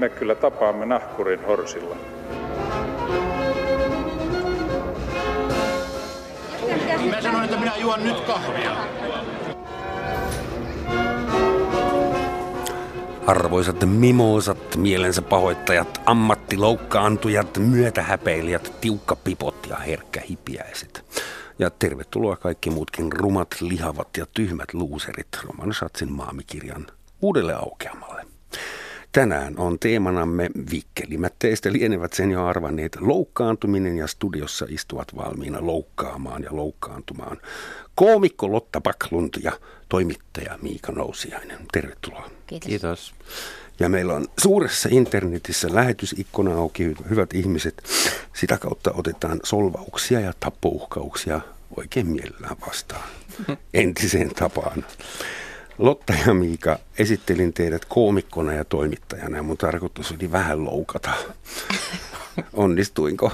me kyllä tapaamme nahkurin horsilla. Mä sanoin, että minä juon nyt kahvia. Arvoisat mimoosat, mielensä pahoittajat, ammattiloukkaantujat, myötähäpeilijät, tiukkapipot ja herkkähipiäiset. Ja tervetuloa kaikki muutkin rumat, lihavat ja tyhmät luuserit Roman Schatzin maamikirjan uudelle aukeamalle. Tänään on teemanamme vikkelimmät teistä lienevät sen jo arvanneet loukkaantuminen ja studiossa istuvat valmiina loukkaamaan ja loukkaantumaan. Koomikko Lotta Baklund ja toimittaja Miika Nousiainen. Tervetuloa. Kiitos. Kiitos. Ja meillä on suuressa internetissä lähetysikkuna auki, hyvät ihmiset. Sitä kautta otetaan solvauksia ja tappouhkauksia oikein mielellään vastaan. Entiseen tapaan. Lotta ja Miika, esittelin teidät koomikkona ja toimittajana ja mun tarkoitus oli vähän loukata. Onnistuinko?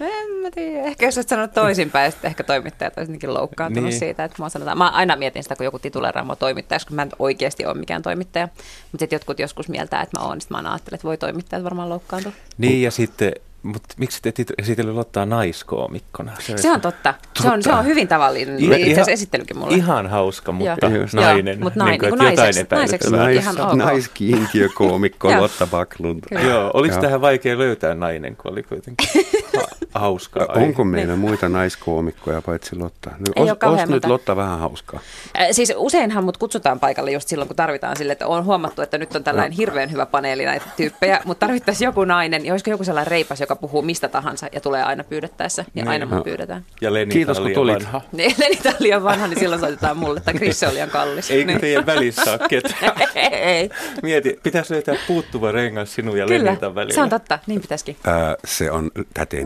En mä tiedä. Ehkä jos olisit sanonut toisinpäin, sitten ehkä toimittajat olisivat jotenkin loukkaantunut Niin. siitä, että mua sanotaan. Mä aina mietin sitä, kun joku tituleraa mua toimittajaksi, kun mä en oikeasti ole mikään toimittaja. Mutta sitten jotkut joskus mieltää, että mä oon, niin mä aina ajattelen, että voi toimittajat varmaan loukkaantua. Niin ja sitten, mutta miksi te esitellyt Lottaa naiskoomikkona? Se on totta. Se on, se on hyvin tavallinen. Ihan- Itse asiassa esittelykin mulle. Ihan hauska, mutta Joo. nainen. Joo, mut nainen, niin kuin, niin naiseksi- naiseksi. epäilyttävää. Nais- ihan ok. naiskiintiökoomikko. Lotta Baklund. Joo, oliko Joo. tähän vaikea löytää nainen, kun oli kuitenkin ha- hauskaa? Onko meillä muita naiskoomikkoja paitsi Lotta? Ei os, ole os nyt. Lotta vähän hauskaa. Äh, Siis useinhan mut kutsutaan paikalle just silloin, kun tarvitaan sille, että on huomattu, että nyt on tällainen hirveän hyvä paneeli näitä tyyppejä, mutta tarvittaisiin joku nainen, ja olisiko joku sellainen reipas, joka puhuu mistä tahansa ja tulee aina pyydettäessä, ja Niin. aina mut pyydetään. Ja Leni Kiitos, kun tulit. vanha. Niin, Leni on liian vanha, niin silloin soitetaan mulle, tai Chris on liian kallis. Eikö niin. teidän välissä ole ketään? Ei, Mieti, pitäisi löytää puuttuva rengas sinun ja kyllä, Lenitan välillä. se on totta, niin pitäisikin. Ää, se on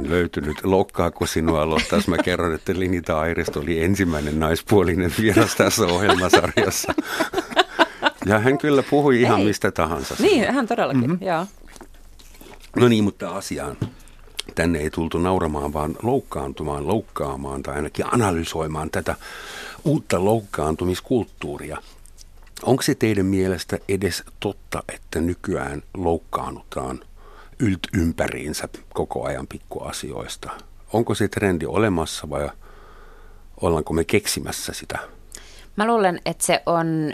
täten löytynyt. Loukkaako sinua jos mä kerron, että Linita Airisto oli ensimmäinen naispuolinen vieras tässä ohjelmasarjassa. Ja hän kyllä puhui ihan Ei. mistä tahansa. Niin, hän todellakin, mm-hmm. joo. No niin, mutta asiaan. Tänne ei tultu nauramaan, vaan loukkaantumaan, loukkaamaan tai ainakin analysoimaan tätä uutta loukkaantumiskulttuuria. Onko se teidän mielestä edes totta, että nykyään loukkaannutaan ylt ympäriinsä koko ajan pikkuasioista? Onko se trendi olemassa vai ollaanko me keksimässä sitä? Mä luulen, että se on,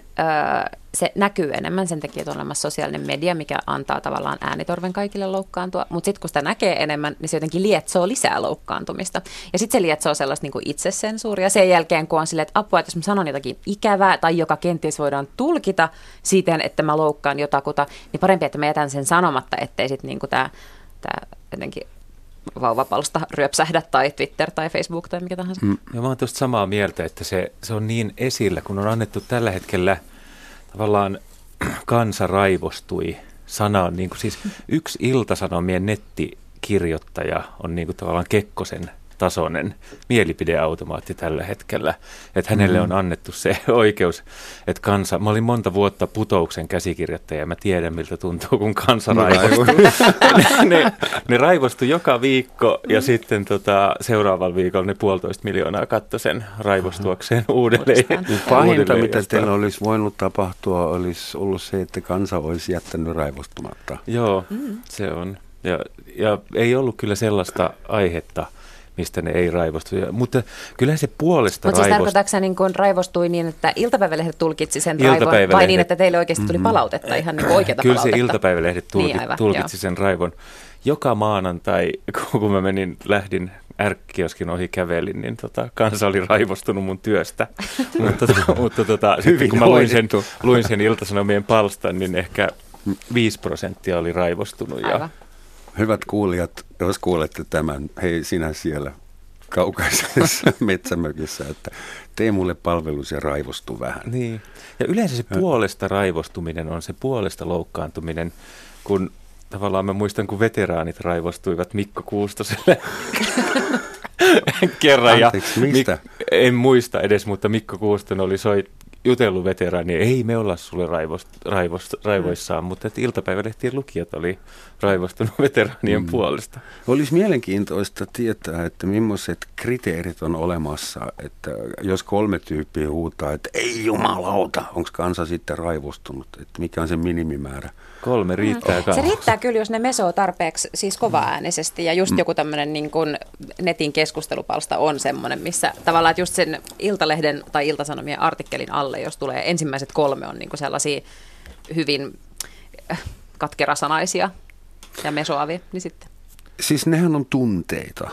se näkyy enemmän sen takia, että on olemassa sosiaalinen media, mikä antaa tavallaan äänitorven kaikille loukkaantua. Mutta sitten kun sitä näkee enemmän, niin se jotenkin lietsoo lisää loukkaantumista. Ja sitten se lietsoo sellaista niin itsesensuuria. Sen jälkeen, kun on silleen, että apua, että jos mä sanon jotakin ikävää tai joka kenties voidaan tulkita siten, että mä loukkaan jotakuta, niin parempi, että mä jätän sen sanomatta, ettei sitten niin tämä jotenkin vauvapalsta ryöpsähdä tai Twitter tai Facebook tai mikä tahansa. Mm. Ja mä oon tuosta samaa mieltä, että se, se on niin esillä, kun on annettu tällä hetkellä tavallaan kansa raivostui. Sana on niin kuin, siis yksi iltasanomien nettikirjoittaja on niin kuin tavallaan Kekkosen tasoinen mielipideautomaatti tällä hetkellä. Että hänelle on annettu se oikeus, että kansa, mä olin monta vuotta putouksen käsikirjoittaja ja mä tiedän miltä tuntuu, kun kansa raivostuu. ne, ne raivostui joka viikko ja sitten tota, seuraavalla viikolla ne puolitoista miljoonaa katsoi sen raivostuakseen uudelleen. Pahinta, uudelleen mitä teillä olisi voinut tapahtua, olisi ollut se, että kansa olisi jättänyt raivostumatta. Joo, mm. se on. Ja, ja ei ollut kyllä sellaista aihetta, mistä ne ei raivostu. Ja, mutta kyllä se puolesta Mutta siis raivostu. tarkoitatko sä niin kuin raivostui niin, että iltapäivälehdet tulkitsi sen raivon, vai niin, että teille oikeasti tuli palautetta, ihan niin oikeata Kyllä se palautetta? iltapäivälehdet tulki, Niin, aivan, tulkitsi sen raivon. Joka maanantai, kun mä menin, lähdin ärkkioskin ohi kävelin, niin tota, kansa oli raivostunut mun työstä. mutta tota, mutta tota, sitten kun mä luin sen, luin sen iltasanomien palstan, niin ehkä 5 prosenttia oli raivostunut. Ja, Aivan. Hyvät kuulijat, jos kuulette tämän, hei sinä siellä kaukaisessa metsämökissä, että tee mulle palvelus ja raivostu vähän. Niin. Ja yleensä se puolesta raivostuminen on se puolesta loukkaantuminen, kun tavallaan mä muistan, kun veteraanit raivostuivat Mikko Kuustoselle kerran. Anteeksi, mistä? Mik, en muista edes, mutta Mikko Kuustonen oli soit, jutellut veteraania, ei me olla sulle raivost, raivost, raivoissaan, mm. mutta että iltapäivälehtien lukijat oli raivostunut veteraanien mm. puolesta. Olisi mielenkiintoista tietää, että millaiset kriteerit on olemassa, että jos kolme tyyppiä huutaa, että ei jumalauta, onko kansa sitten raivostunut, että mikä on se minimimäärä? Kolme riittää mm. Se riittää kyllä, jos ne mesoo tarpeeksi siis kovaäänisesti ja just mm. joku tämmöinen niin kuin netin keskustelupalsta on semmoinen, missä tavallaan että just sen Iltalehden tai Iltasanomien artikkelin alle, jos tulee ensimmäiset kolme on niin kuin sellaisia hyvin äh, katkerasanaisia ja mesoavia, niin sitten. Siis nehän on tunteita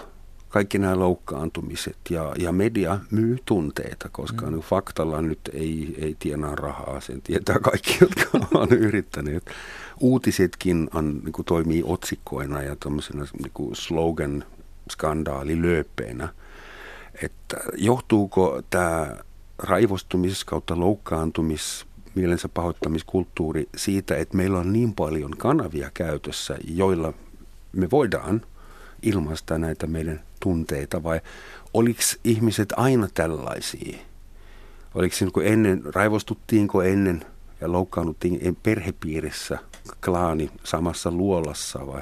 kaikki nämä loukkaantumiset ja, ja media myy tunteita, koska mm. faktalla nyt ei, ei tienaa rahaa, sen tietää kaikki, jotka on yrittäneet. Uutisetkin on, niin kuin toimii otsikkoina ja tuommoisena niin slogan skandaalilööppeinä. Että johtuuko tämä raivostumis kautta loukkaantumis, mielensä pahoittamiskulttuuri siitä, että meillä on niin paljon kanavia käytössä, joilla me voidaan ilmaista näitä meidän tunteita vai oliko ihmiset aina tällaisia? Oliko se niin ennen, raivostuttiinko ennen ja loukkaannuttiin perhepiirissä, klaani samassa luolassa vai?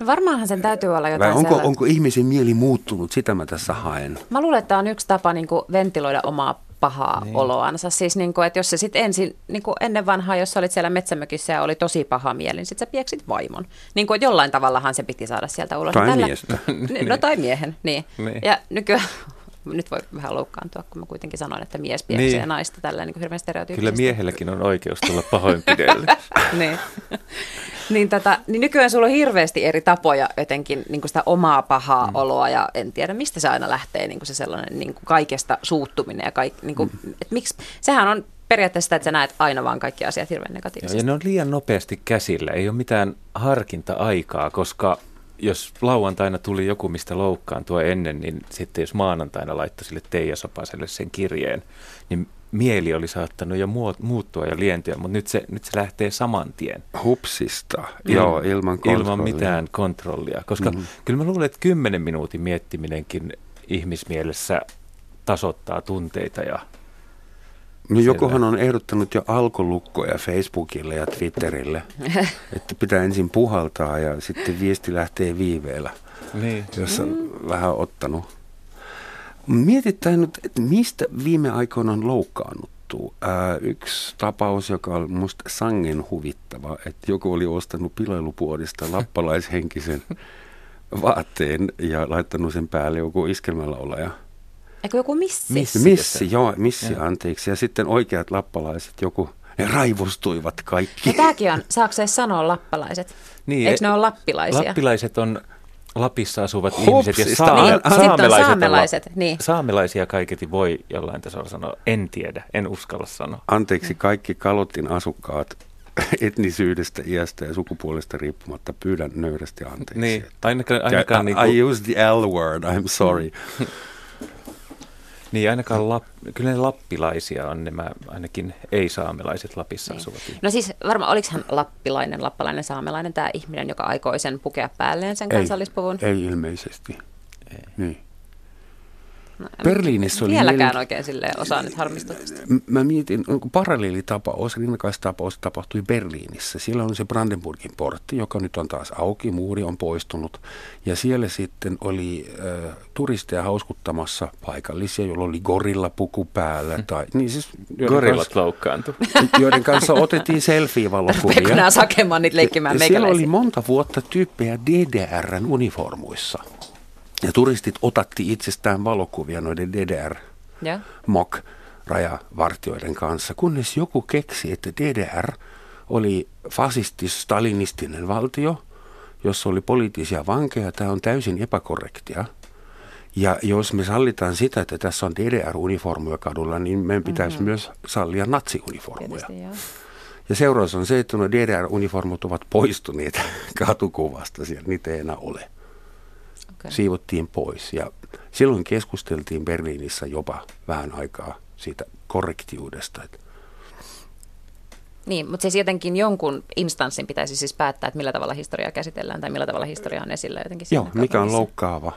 No varmaanhan sen täytyy olla jotain Vai onko, onko ihmisen mieli muuttunut? Sitä mä tässä haen. Mä luulen, että tämä on yksi tapa niin kuin ventiloida omaa pahaa niin. oloansa. Siis niin kuin, että jos se sitten ensin, niin kuin ennen vanhaa, jos olit siellä metsämökissä ja oli tosi paha mieli, niin sitten sä pieksit vaimon. Niin kuin, että jollain tavallahan se piti saada sieltä ulos. Tai Tällä, miestä. No tai miehen, niin. niin. Ja nykyään nyt voi vähän loukkaantua, kun mä kuitenkin sanoin, että mies pieksee niin. naista tällä niin hirveän Kyllä miehelläkin on oikeus tulla pahoinpidelle. niin. niin, tota, niin nykyään sulla on hirveästi eri tapoja jotenkin niin kuin sitä omaa pahaa mm. oloa ja en tiedä mistä se aina lähtee niin kuin se sellainen niin kuin kaikesta suuttuminen ja kaik, niin kuin, mm. et miksi, sehän on periaatteessa sitä, että sä näet aina vaan kaikki asiat hirveän negatiivisesti. Ja ne on liian nopeasti käsillä, ei ole mitään harkinta-aikaa, koska jos lauantaina tuli joku, mistä loukkaantua ennen, niin sitten jos maanantaina laittoi sille Teija Sopaselle sen kirjeen, niin mieli oli saattanut jo muuttua ja lientyä, mutta nyt se, nyt se lähtee saman tien. Hupsista, Il, joo, ilman kontrollia. Ilman mitään kontrollia, koska mm-hmm. kyllä mä luulen, että kymmenen minuutin miettiminenkin ihmismielessä tasoittaa tunteita ja No jokohan on ehdottanut jo alkolukkoja Facebookille ja Twitterille, että pitää ensin puhaltaa ja sitten viesti lähtee viiveellä, niin. jos on mm. vähän ottanut. Mietitään nyt, että mistä viime aikoina on loukkaannuttu. Ää, yksi tapaus, joka on musta sangen huvittava, että joku oli ostanut pilailupuodista lappalaishenkisen vaatteen ja laittanut sen päälle joku iskelmällä oleja Eikö joku missi? Missi, missi joo, missi, ja. anteeksi. Ja sitten oikeat lappalaiset, joku, ne raivostuivat kaikki. Ja tämäkin on, saako se sanoa lappalaiset? Niin, Eikö ne ole lappilaisia? Lappilaiset on Lapissa asuvat Hupsista. ihmiset ja saa, niin, saamelaiset, saamelaiset niin. saamelaisia kaiketi voi jollain tasolla sanoa. En tiedä, en uskalla sanoa. Anteeksi kaikki Kalotin asukkaat etnisyydestä, iästä ja sukupuolesta riippumatta pyydän nöyrästi anteeksi. Niin, ainakaan, ainakaan I, niin kuin... I use the L word, I'm sorry. Niin ainakaan lap, kyllä ne lappilaisia on nämä ainakin ei-saamelaiset Lapissa niin. asuvat. No siis varmaan, oliko hän lappilainen, lappalainen, saamelainen tämä ihminen, joka aikoi sen pukea päälleen sen kansallispuvun? Ei ilmeisesti. Ei. Niin. No, Berliinissä oli... Vieläkään mielen... oikein sille osaa nyt harmistua. Mä mietin, onko paralleelitapaus, rinnakkaistapaus tapahtui Berliinissä. Siellä on se Brandenburgin portti, joka nyt on taas auki, muuri on poistunut. Ja siellä sitten oli äh, turisteja hauskuttamassa paikallisia, joilla oli gorilla puku päällä. Hmm. Tai, niin siis, Gorillat loukkaantui. Joiden kanssa otettiin selfie-valokuvia. Nämä sakemannit leikkimään Siellä oli monta vuotta tyyppejä DDRn uniformuissa. Ja turistit otatti itsestään valokuvia noiden DDR yeah. MOK rajavartioiden kanssa, kunnes joku keksi, että DDR oli fasistis-stalinistinen valtio, jossa oli poliittisia vankeja. Tämä on täysin epäkorrektia. Ja jos me sallitaan sitä, että tässä on DDR-uniformuja kadulla, niin meidän pitäisi mm-hmm. myös sallia natsiuniformuja. ja seuraus on se, että nuo DDR-uniformut ovat poistuneet katukuvasta, siellä niitä ei enää ole okay. siivottiin pois. Ja silloin keskusteltiin Berliinissä jopa vähän aikaa siitä korrektiudesta. Niin, mutta siis jotenkin jonkun instanssin pitäisi siis päättää, että millä tavalla historiaa käsitellään tai millä tavalla historia on esillä jotenkin. Joo, mikä on loukkaava.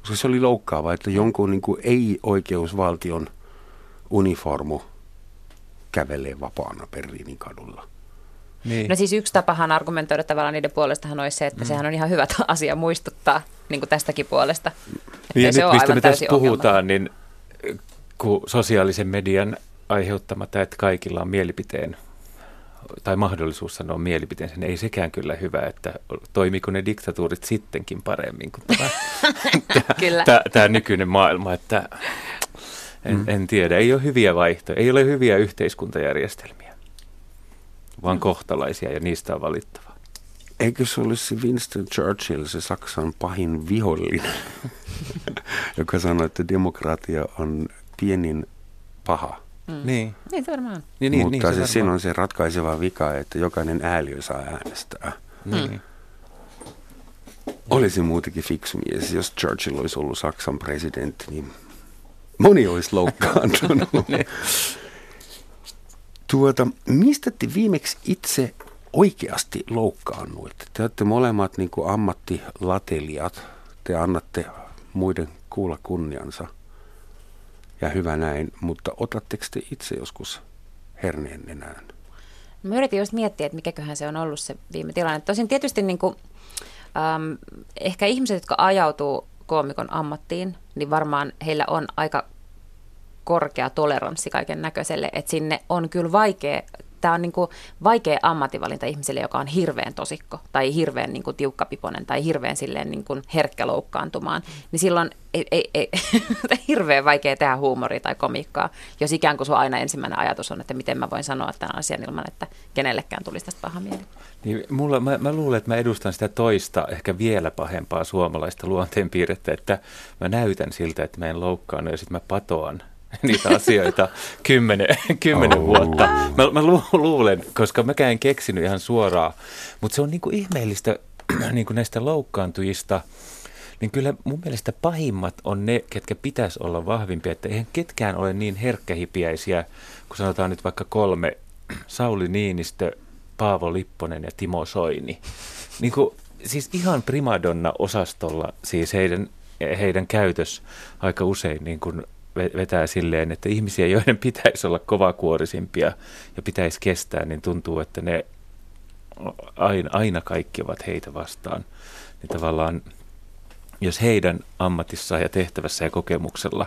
Koska se oli loukkaava, että jonkun niin ei-oikeusvaltion uniformu kävelee vapaana Berliinin kadulla. Niin. No siis yksi tapahan argumentoida tavallaan niiden puolestahan olisi se, että mm. sehän on ihan hyvä asia muistuttaa niin kuin tästäkin puolesta. Niin ja nyt mistä me tässä puhutaan, niin kun sosiaalisen median aiheuttama tämä, että kaikilla on mielipiteen tai mahdollisuus sanoa mielipiteensä, niin ei sekään kyllä hyvä, että toimiko ne diktatuurit sittenkin paremmin kuin tämä, tämä, tämä nykyinen maailma, että en, mm. en tiedä, ei ole hyviä vaihtoehtoja, ei ole hyviä yhteiskuntajärjestelmiä, vaan mm. kohtalaisia ja niistä on valittava. Eikö se olisi Winston Churchill, se Saksan pahin vihollinen, joka sanoi, että demokratia on pienin paha. Mm. Niin. Niin se varmaan niin, niin, Mutta niin, se, se siinä on se ratkaiseva vika, että jokainen ääliö saa äänestää. Niin. Mm. Olisi muutenkin fiksu mies, jos Churchill olisi ollut Saksan presidentti, niin moni olisi loukkaantunut. Tuota, mistä te viimeksi itse oikeasti loukkaannuitte? Te olette molemmat niin kuin ammattilatelijat. Te annatte muiden kuulla kunniansa – ja hyvä näin, mutta otatteko te itse joskus herneen nenään? Mä yritin just miettiä, että mikäköhän se on ollut se viime tilanne. Tosin tietysti niin kuin, äm, ehkä ihmiset, jotka ajautuu koomikon ammattiin, niin varmaan heillä on aika korkea toleranssi kaiken näköiselle, että sinne on kyllä vaikea tämä on niin kuin vaikea ammattivalinta ihmiselle, joka on hirveän tosikko tai hirveän niin tiukkapiponen tai hirveän silleen niin kuin herkkä loukkaantumaan. Niin silloin ei, ei, ei, hirveän vaikea tehdä huumoria tai komiikkaa, jos ikään kuin sun aina ensimmäinen ajatus on, että miten mä voin sanoa tämän asian ilman, että kenellekään tulisi tästä paha mieli. Niin, mulla, mä, mä luulen, että mä edustan sitä toista, ehkä vielä pahempaa suomalaista luonteenpiirrettä, että mä näytän siltä, että mä en loukkaannut ja sitten mä patoan niitä asioita kymmenen, kymmenen oh. vuotta. Mä, mä lu, luulen, koska mä en keksinyt ihan suoraan, mutta se on niinku ihmeellistä niinku näistä loukkaantujista, niin kyllä mun mielestä pahimmat on ne, ketkä pitäisi olla vahvimpia, että eihän ketkään ole niin herkkähipiäisiä, kun sanotaan nyt vaikka kolme, Sauli Niinistö, Paavo Lipponen ja Timo Soini. Niin kuin, siis ihan primadonna-osastolla siis heidän, heidän käytös aika usein niin kuin vetää silleen, että ihmisiä, joiden pitäisi olla kovakuorisimpia ja pitäisi kestää, niin tuntuu, että ne aina, aina kaikki ovat heitä vastaan. Niin tavallaan, jos heidän ammatissaan ja tehtävässä ja kokemuksella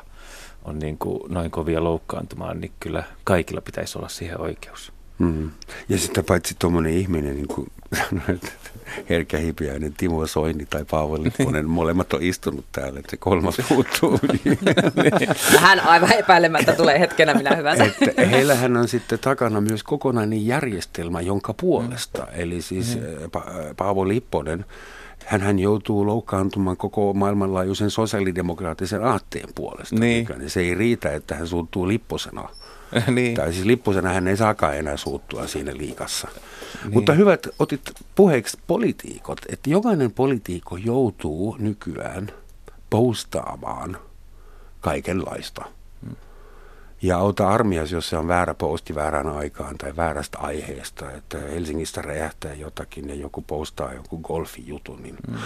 on niin kuin noin kovia loukkaantumaan, niin kyllä kaikilla pitäisi olla siihen oikeus. Mm. Ja sitten paitsi tuommoinen ihminen, niin kuin sanoin, että Herkä Hipiäinen, Timo Soini tai Paavo Lipponen, molemmat on istunut täällä, että se kolmas puuttuu. Hän aivan epäilemättä tulee hetkenä minä hyvänsä. Että heillähän on sitten takana myös kokonainen järjestelmä, jonka puolesta, eli siis mm. pa- Paavo Lipponen, hän joutuu loukkaantumaan koko maailmanlaajuisen sosiaalidemokraattisen aatteen puolesta. Niin. Se ei riitä, että hän suuttuu lipposena niin. Tai siis lippusena hän ei saakaan enää suuttua siinä liikassa. Niin. Mutta hyvät, otit puheeksi politiikot, että jokainen poliitikko joutuu nykyään postaamaan kaikenlaista. Hmm. Ja auta armias, jos se on väärä posti väärään aikaan tai väärästä aiheesta, että Helsingistä räjähtää jotakin ja joku postaa joku golfijutun, niin hmm.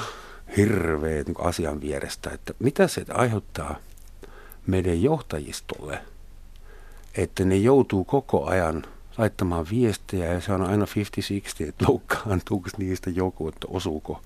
hirveet niin asian vierestä, että mitä se aiheuttaa meidän johtajistolle – että ne joutuu koko ajan laittamaan viestejä ja se on aina 50-60, että loukkaantuuko niistä joku, että osuuko –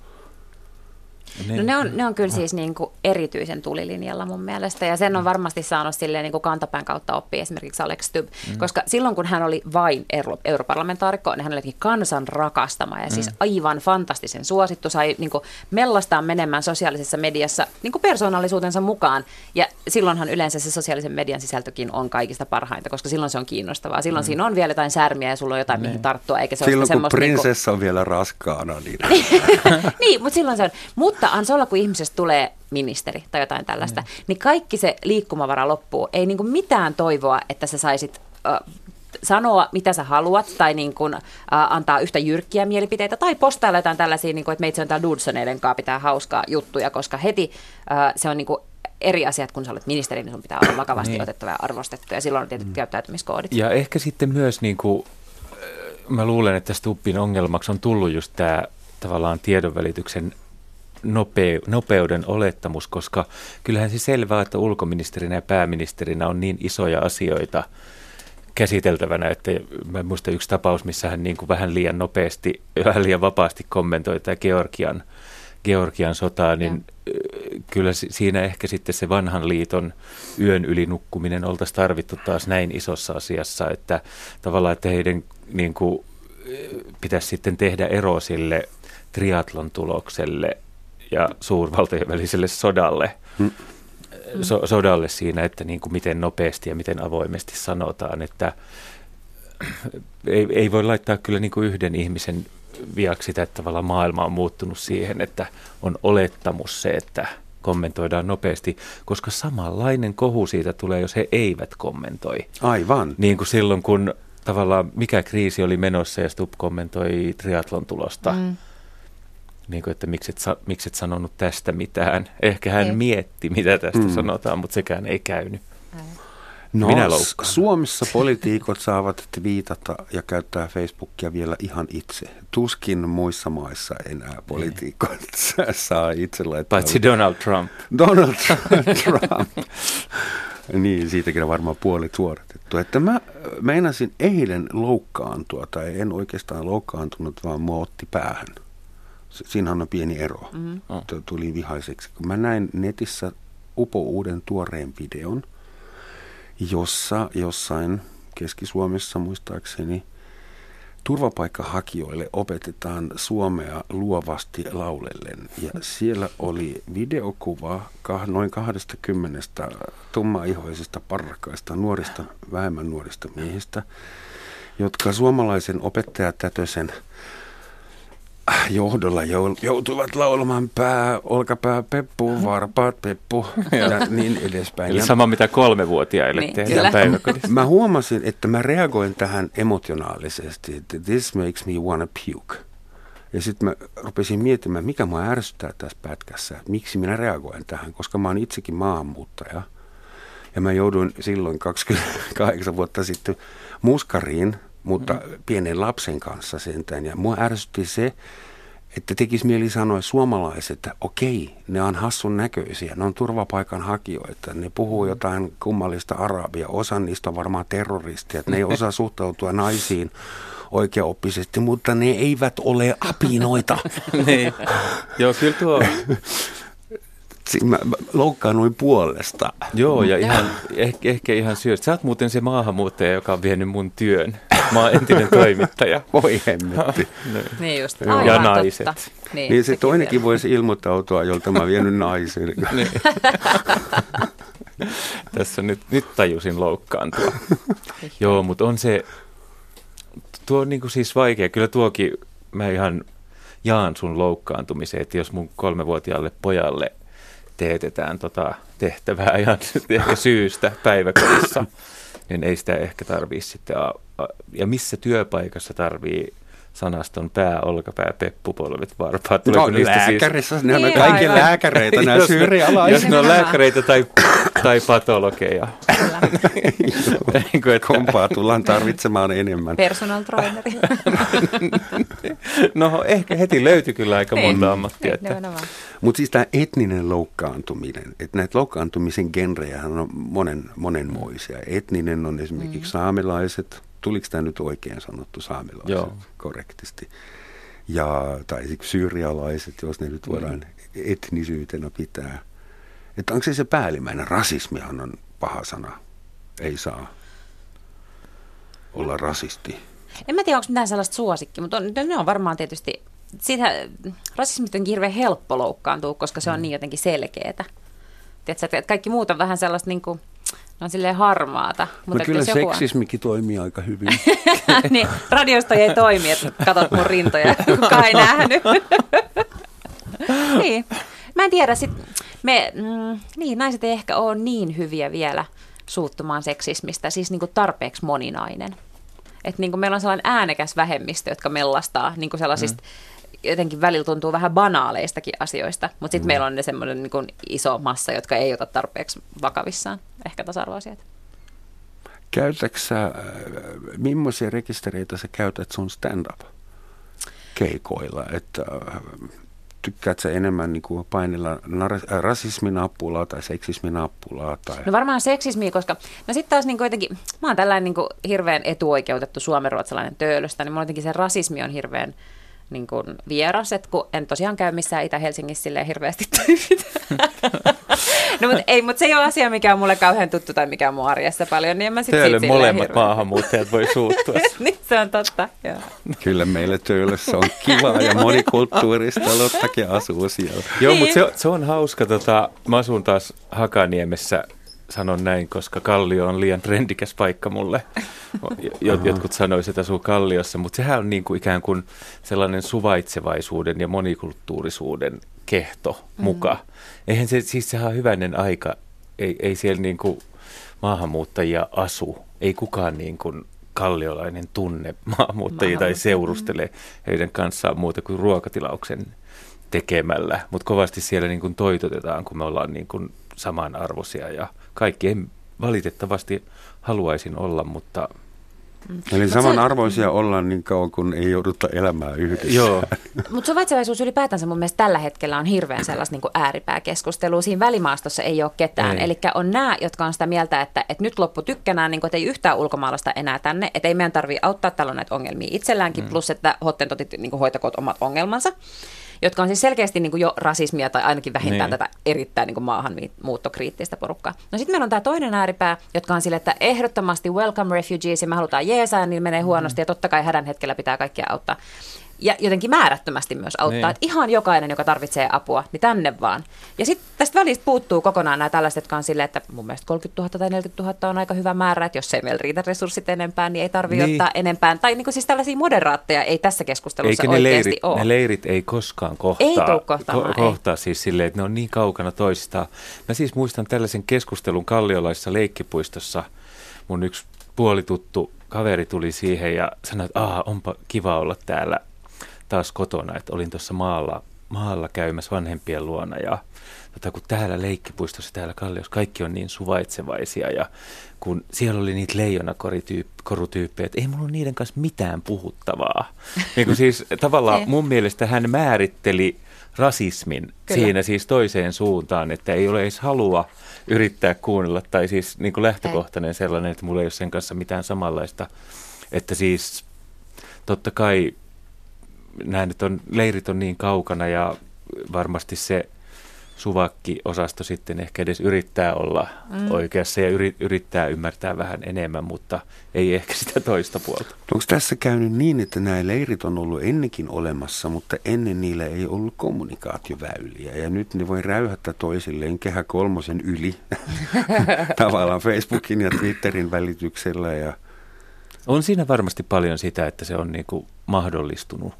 ne, no ne, on, ne on kyllä siis niin kuin erityisen tulilinjalla mun mielestä ja sen on varmasti saanut silleen niin kuin kantapään kautta oppia esimerkiksi Alex Stubb, mm. koska silloin kun hän oli vain euro, europarlamentaarikko, niin hän oli kansan rakastama ja siis mm. aivan fantastisen suosittu, sai niin kuin mellastaan menemään sosiaalisessa mediassa niin kuin persoonallisuutensa mukaan ja silloinhan yleensä se sosiaalisen median sisältökin on kaikista parhainta, koska silloin se on kiinnostavaa. Silloin mm. siinä on vielä jotain särmiä ja sulla on jotain, mm. mihin tarttua, eikä se silloin kun prinsessa niin kuin... on vielä raskaana. Niin, niin mutta silloin se on. Mutta ansa olla, kun ihmisestä tulee ministeri tai jotain tällaista, mm. niin kaikki se liikkumavara loppuu. Ei niin kuin mitään toivoa, että sä saisit äh, sanoa, mitä sä haluat, tai niin kuin, äh, antaa yhtä jyrkkiä mielipiteitä, tai postailla jotain tällaisia, niin kuin, että meitä on täällä Dudsoneiden kanssa pitää hauskaa juttuja, koska heti äh, se on niin kuin eri asiat, kun sä olet ministeri, niin sun pitää olla vakavasti niin. otettava ja arvostettu, ja silloin on tietyt mm. käyttäytymiskoodit. Ja ehkä sitten myös, niin kuin, mä luulen, että Stuppin ongelmaksi on tullut just tämä tavallaan tiedonvälityksen nopeu, nopeuden olettamus, koska kyllähän se selvää, että ulkoministerinä ja pääministerinä on niin isoja asioita käsiteltävänä, että mä muistan yksi tapaus, missä hän niin kuin vähän liian nopeasti, vähän liian vapaasti kommentoi tämä Georgian, Georgian sotaa, niin ja. kyllä siinä ehkä sitten se vanhan liiton yön yli nukkuminen oltaisiin tarvittu taas näin isossa asiassa, että tavallaan, että heidän niin kuin, pitäisi sitten tehdä ero sille triatlon tulokselle ja suurvaltojen väliselle sodalle. Hmm so, sodalle siinä, että niin kuin miten nopeasti ja miten avoimesti sanotaan, että ei, ei voi laittaa kyllä niin kuin yhden ihmisen viaksi sitä, että tavallaan maailma on muuttunut siihen, että on olettamus se, että kommentoidaan nopeasti, koska samanlainen kohu siitä tulee, jos he eivät kommentoi. Aivan. Niin kuin silloin, kun tavallaan mikä kriisi oli menossa ja Stubb kommentoi triatlon tulosta. Mm niin kuin, että miksi et, miksi et sanonut tästä mitään. Ehkä hän ei. mietti, mitä tästä mm. sanotaan, mutta sekään ei käynyt. No, Minä Suomessa poliitikot saavat viitata ja käyttää Facebookia vielä ihan itse. Tuskin muissa maissa enää poliitikot saa itse laittaa. Paitsi Donald Trump. Donald Trump. niin, siitäkin on varmaan puoli suoritettu. Että mä meinasin eilen loukkaantua, tai en oikeastaan loukkaantunut, vaan mua otti päähän. Siinähän on pieni ero. Mm-hmm. Tuli vihaiseksi. Kun mä näin netissä upo uuden tuoreen videon, jossa jossain Keski-Suomessa muistaakseni turvapaikkahakijoille opetetaan suomea luovasti laulellen. Ja siellä oli videokuva noin 20 tummaihoisista parrakkaista nuorista, vähemmän nuorista miehistä, jotka suomalaisen opettajatätösen – johdolla joutuivat laulamaan pää, olkapää, peppu, varpaat, peppu ja niin edespäin. Eli sama mitä kolmevuotiaille niin, tehdään päiväkodissa. Mä huomasin, että mä reagoin tähän emotionaalisesti, että this makes me wanna puke. Ja sitten mä rupesin miettimään, mikä mua ärsyttää tässä pätkässä, että miksi minä reagoin tähän, koska mä oon itsekin maahanmuuttaja. Ja mä jouduin silloin 28 vuotta sitten muskariin mutta mm. pienen lapsen kanssa sentään. Ja mua ärsytti se, että tekisi mieli sanoa suomalaiset, että okei, ne on hassun näköisiä, ne on turvapaikanhakijoita, ne puhuu mm. jotain kummallista arabia, osa niistä on varmaan terroristia, että ne ei osaa suhtautua naisiin oikeaoppisesti, mutta ne eivät ole apinoita. niin. Joo, kyllä tuo Mä loukkaannuin puolesta. Joo, ja ihan, ehkä, ehkä ihan syystä. Sä oot muuten se maahanmuuttaja, joka on vienyt mun työn. Mä oon entinen toimittaja. Voi hemmetti. niin just. Aivan, ja naiset. Totta. Niin, niin se toinenkin vielä. voisi ilmoittautua, jolta mä oon vienyt naisen. niin. Tässä nyt, nyt tajusin loukkaantua. Joo, mutta on se, tuo on niin kuin siis vaikea. Kyllä tuokin, mä ihan jaan sun loukkaantumiseen, että jos mun kolmevuotiaalle pojalle teetetään tota tehtävää ihan ehkä syystä päiväkodissa, niin ei sitä ehkä tarvii sitten. A, a, ja missä työpaikassa tarvii sanaston pää, olkapää, peppupolvet, varpaat. no, niistä lääkärissä, siis... ne on niin, kaikki aivan. lääkäreitä, nämä syyrialaiset. Jos ne on lääkäreitä tai, tai patologeja. niin Kompaa tullaan tarvitsemaan enemmän. Personal traineri. no ehkä heti löytyi kyllä aika niin. monta ammattia. Mutta siis tämä etninen loukkaantuminen, että näitä loukkaantumisen genrejä on monen, monenmoisia. Etninen on esimerkiksi mm. saamelaiset, tuliko tämä nyt oikein sanottu saamelaiset Joo. korrektisti. Ja, tai syyrialaiset, jos ne nyt mm. voidaan mm. etnisyytenä pitää. Että onko se se päällimmäinen? Rasismihan on paha sana. Ei saa olla rasisti. En mä tiedä, onko mitään sellaista suosikki, mutta on, ne on varmaan tietysti, siitä rasismista on hirveän helppo loukkaantua, koska se on mm. niin jotenkin selkeää. Tiedätkö, että kaikki muut on vähän sellaista niin kuin, No on silleen harmaata. Mutta no kyllä seksismikin on... toimii aika hyvin. niin, radiosta ei toimi, että katsot mun rintoja, kukaan ei nähnyt. niin. Mä en tiedä, sit me, mm, niin, naiset ei ehkä ole niin hyviä vielä suuttumaan seksismistä, siis niin kuin tarpeeksi moninainen. Et niin kuin meillä on sellainen äänekäs vähemmistö, jotka mellastaa niin kuin sellaisista mm jotenkin välillä tuntuu vähän banaaleistakin asioista, mutta sitten mm. meillä on ne semmoinen niin iso massa, jotka ei ota tarpeeksi vakavissaan ehkä tasa-arvoasiat. Käytätkö sä, äh, millaisia rekistereitä sä käytät sun stand-up keikoilla, että tykkäätkö enemmän niin kuin painella nar- äh, rasisminappulaa tai seksisminappulaa? Tai... No varmaan seksismi, koska no sitten taas niin kuin jotenkin, mä oon tällainen niin kuin hirveän etuoikeutettu suomenruotsalainen töölöstä, niin mulla jotenkin se rasismi on hirveän niin kuin vieras, että kun en tosiaan käy missään Itä-Helsingissä silleen hirveästi töitä. no mutta ei, mutta se ei ole asia, mikä on mulle kauhean tuttu tai mikä on mun arjessa paljon, niin en mä sitten Teille molemmat hirveän. maahanmuuttajat voi suuttua. niin se on totta, joo. Kyllä meille Töölössä on kiva ja monikulttuurista, Lottakin asuu siellä. Joo, niin. mutta se, se on hauska, tota, mä asun taas Hakaniemessä sanon näin, koska Kallio on liian trendikäs paikka mulle. Jotkut sanoisivat, että asuu Kalliossa, mutta sehän on niin kuin ikään kuin sellainen suvaitsevaisuuden ja monikulttuurisuuden kehto muka. Mm. Eihän se, siis sehän on hyvänen aika, ei, ei siellä niin kuin maahanmuuttajia asu, ei kukaan niin kuin kalliolainen tunne maahanmuuttajia tai seurustele heidän kanssaan muuta kuin ruokatilauksen tekemällä, mutta kovasti siellä niin kuin toitotetaan, kun me ollaan niin kuin samanarvoisia ja kaikki ei valitettavasti haluaisin olla, mutta... Eli Mut samanarvoisia se... ollaan niin kauan, kun ei jouduta elämään yhdessä. Joo. Mutta suvaitsevaisuus ylipäätänsä mun mielestä tällä hetkellä on hirveän sellaista niin ääripääkeskustelua. Siinä välimaastossa ei ole ketään. Eli on nämä, jotka on sitä mieltä, että, että nyt loppu tykkänään, niin kuin, että ei yhtään ulkomaalaista enää tänne. Että ei meidän tarvitse auttaa, täällä on näitä ongelmia itselläänkin, mm. plus että hottentotit niin hoitakoot omat ongelmansa jotka on siis selkeästi niin kuin jo rasismia tai ainakin vähintään niin. tätä erittäin niin kuin maahanmuuttokriittistä porukkaa. No sitten meillä on tämä toinen ääripää, jotka on sille, että ehdottomasti welcome refugees ja me halutaan jeesaa, niin menee huonosti mm. ja totta kai hädän hetkellä pitää kaikkia auttaa ja jotenkin määrättömästi myös auttaa. Niin. Että ihan jokainen, joka tarvitsee apua, niin tänne vaan. Ja sitten tästä välistä puuttuu kokonaan nämä tällaiset, jotka on silleen, että mun mielestä 30 000 tai 40 000 on aika hyvä määrä, että jos ei meillä riitä resurssit enempää, niin ei tarvitse niin. ottaa enempää. Tai niin kuin siis tällaisia moderaatteja ei tässä keskustelussa Eikä ne oikeasti leirit, ole. Ne leirit ei koskaan kohtaa. Ei ko- kohtaa ei. siis silleen, että ne on niin kaukana toisistaan. Mä siis muistan tällaisen keskustelun Kalliolaisessa leikkipuistossa. Mun yksi puolituttu kaveri tuli siihen ja sanoi, että onpa kiva olla täällä taas kotona, että olin tuossa maalla, maalla käymässä vanhempien luona ja tota, kun täällä leikkipuistossa, täällä Kalliossa, kaikki on niin suvaitsevaisia ja kun siellä oli niitä leijonakorutyyppejä, että ei mulla ole niiden kanssa mitään puhuttavaa. niin kun siis tavallaan mun mielestä hän määritteli rasismin Kyllä. siinä siis toiseen suuntaan, että ei ole edes halua yrittää kuunnella, tai siis niin kuin lähtökohtainen sellainen, että mulla ei ole sen kanssa mitään samanlaista, että siis totta kai nämä nyt on, leirit on niin kaukana ja varmasti se suvakki-osasto sitten ehkä edes yrittää olla mm. oikeassa ja yri, yrittää ymmärtää vähän enemmän, mutta ei ehkä sitä toista puolta. Onko tässä käynyt niin, että nämä leirit on ollut ennenkin olemassa, mutta ennen niillä ei ollut kommunikaatioväyliä ja nyt ne voi räyhättää toisilleen kehä kolmosen yli tavallaan Facebookin ja Twitterin välityksellä ja on siinä varmasti paljon sitä, että se on niin kuin mahdollistunut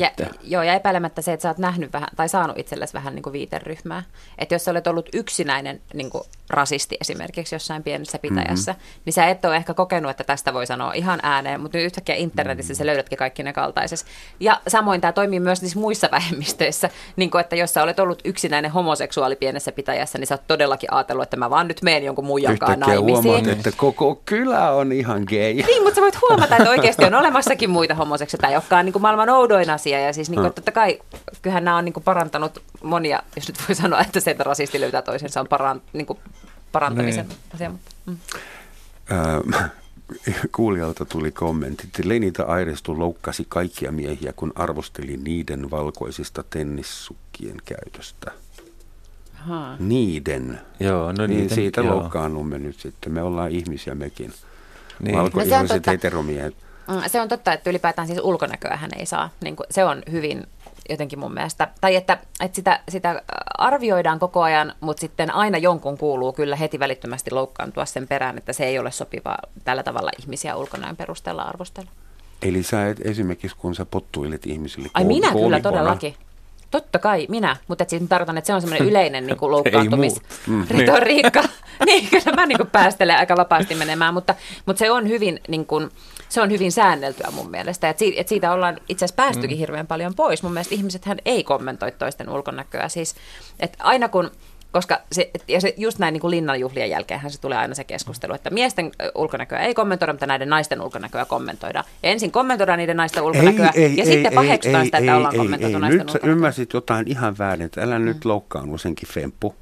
ja, joo, ja epäilemättä se, että sä oot nähnyt vähän, tai saanut itsellesi vähän niin kuin viiteryhmää. Että jos sä olet ollut yksinäinen niin kuin rasisti esimerkiksi jossain pienessä pitäjässä, mm-hmm. niin sä et ole ehkä kokenut, että tästä voi sanoa ihan ääneen, mutta nyt yhtäkkiä internetissä mm-hmm. sä löydätkin kaikki ne kaltaisessa. Ja samoin tämä toimii myös niissä muissa vähemmistöissä, niin kuin, että jos sä olet ollut yksinäinen homoseksuaali pienessä pitäjässä, niin sä oot todellakin ajatellut, että mä vaan nyt menen jonkun muijan kanssa naimisiin. huomaat, että koko kylä on ihan gay. Niin, mutta sä voit huomata, että oikeasti on olemassakin muita homoseksuaaleja, jotka on niin kuin maailman oudoin asia. Ja siis niin kuin, totta kai, kyllähän nämä on niin kuin parantanut monia, jos nyt voi sanoa, että se, että rasisti löytää toisensa on paran, niin kuin parantamisen niin. asia. Mutta, mm. Äh, kuulijalta tuli kommentti, että Lenita Airestu loukkasi kaikkia miehiä, kun arvosteli niiden valkoisista tennissukkien käytöstä. Aha. Niiden. Joo, no niin niiden, siitä joo. loukkaannumme nyt sitten. Me ollaan ihmisiä mekin. Niin. Valkoiset no heteromiehet. Mm, se on totta, että ylipäätään siis ulkonäköä hän ei saa. Niin kuin, se on hyvin jotenkin mun mielestä, tai että, että sitä, sitä arvioidaan koko ajan, mutta sitten aina jonkun kuuluu kyllä heti välittömästi loukkaantua sen perään, että se ei ole sopivaa tällä tavalla ihmisiä ulkonäön perusteella arvostella. Eli sä et esimerkiksi, kun sä pottuilet ihmisille Ai minä kyllä todellakin. Totta kai, minä, mutta siis tarkoitan, että se on semmoinen yleinen niin loukkaantumisretoriikka. Mm. niin, kyllä mä niin kuin päästelen aika vapaasti menemään, mutta, mutta se on hyvin, niin kuin, se on hyvin säänneltyä mun mielestä. Et siitä, et siitä ollaan itse asiassa päästykin mm. hirveän paljon pois. Mun mielestä ihmiset hän ei kommentoi toisten ulkonäköä. Siis, että aina kun koska se, ja se just näin niin kuin linnanjuhlien jälkeenhän se tulee aina se keskustelu, että miesten ulkonäköä ei kommentoida, mutta näiden naisten ulkonäköä kommentoidaan. Ja ensin kommentoidaan niiden naisten ulkonäköä ei, ei, ja ei, sitten paheksutaan ei, sitä, että ei, ollaan ei, kommentoitu ei, naisten Nyt ulkonäköä. ymmärsit jotain ihan väärin, että älä mm. nyt loukkaannu senkin femppu.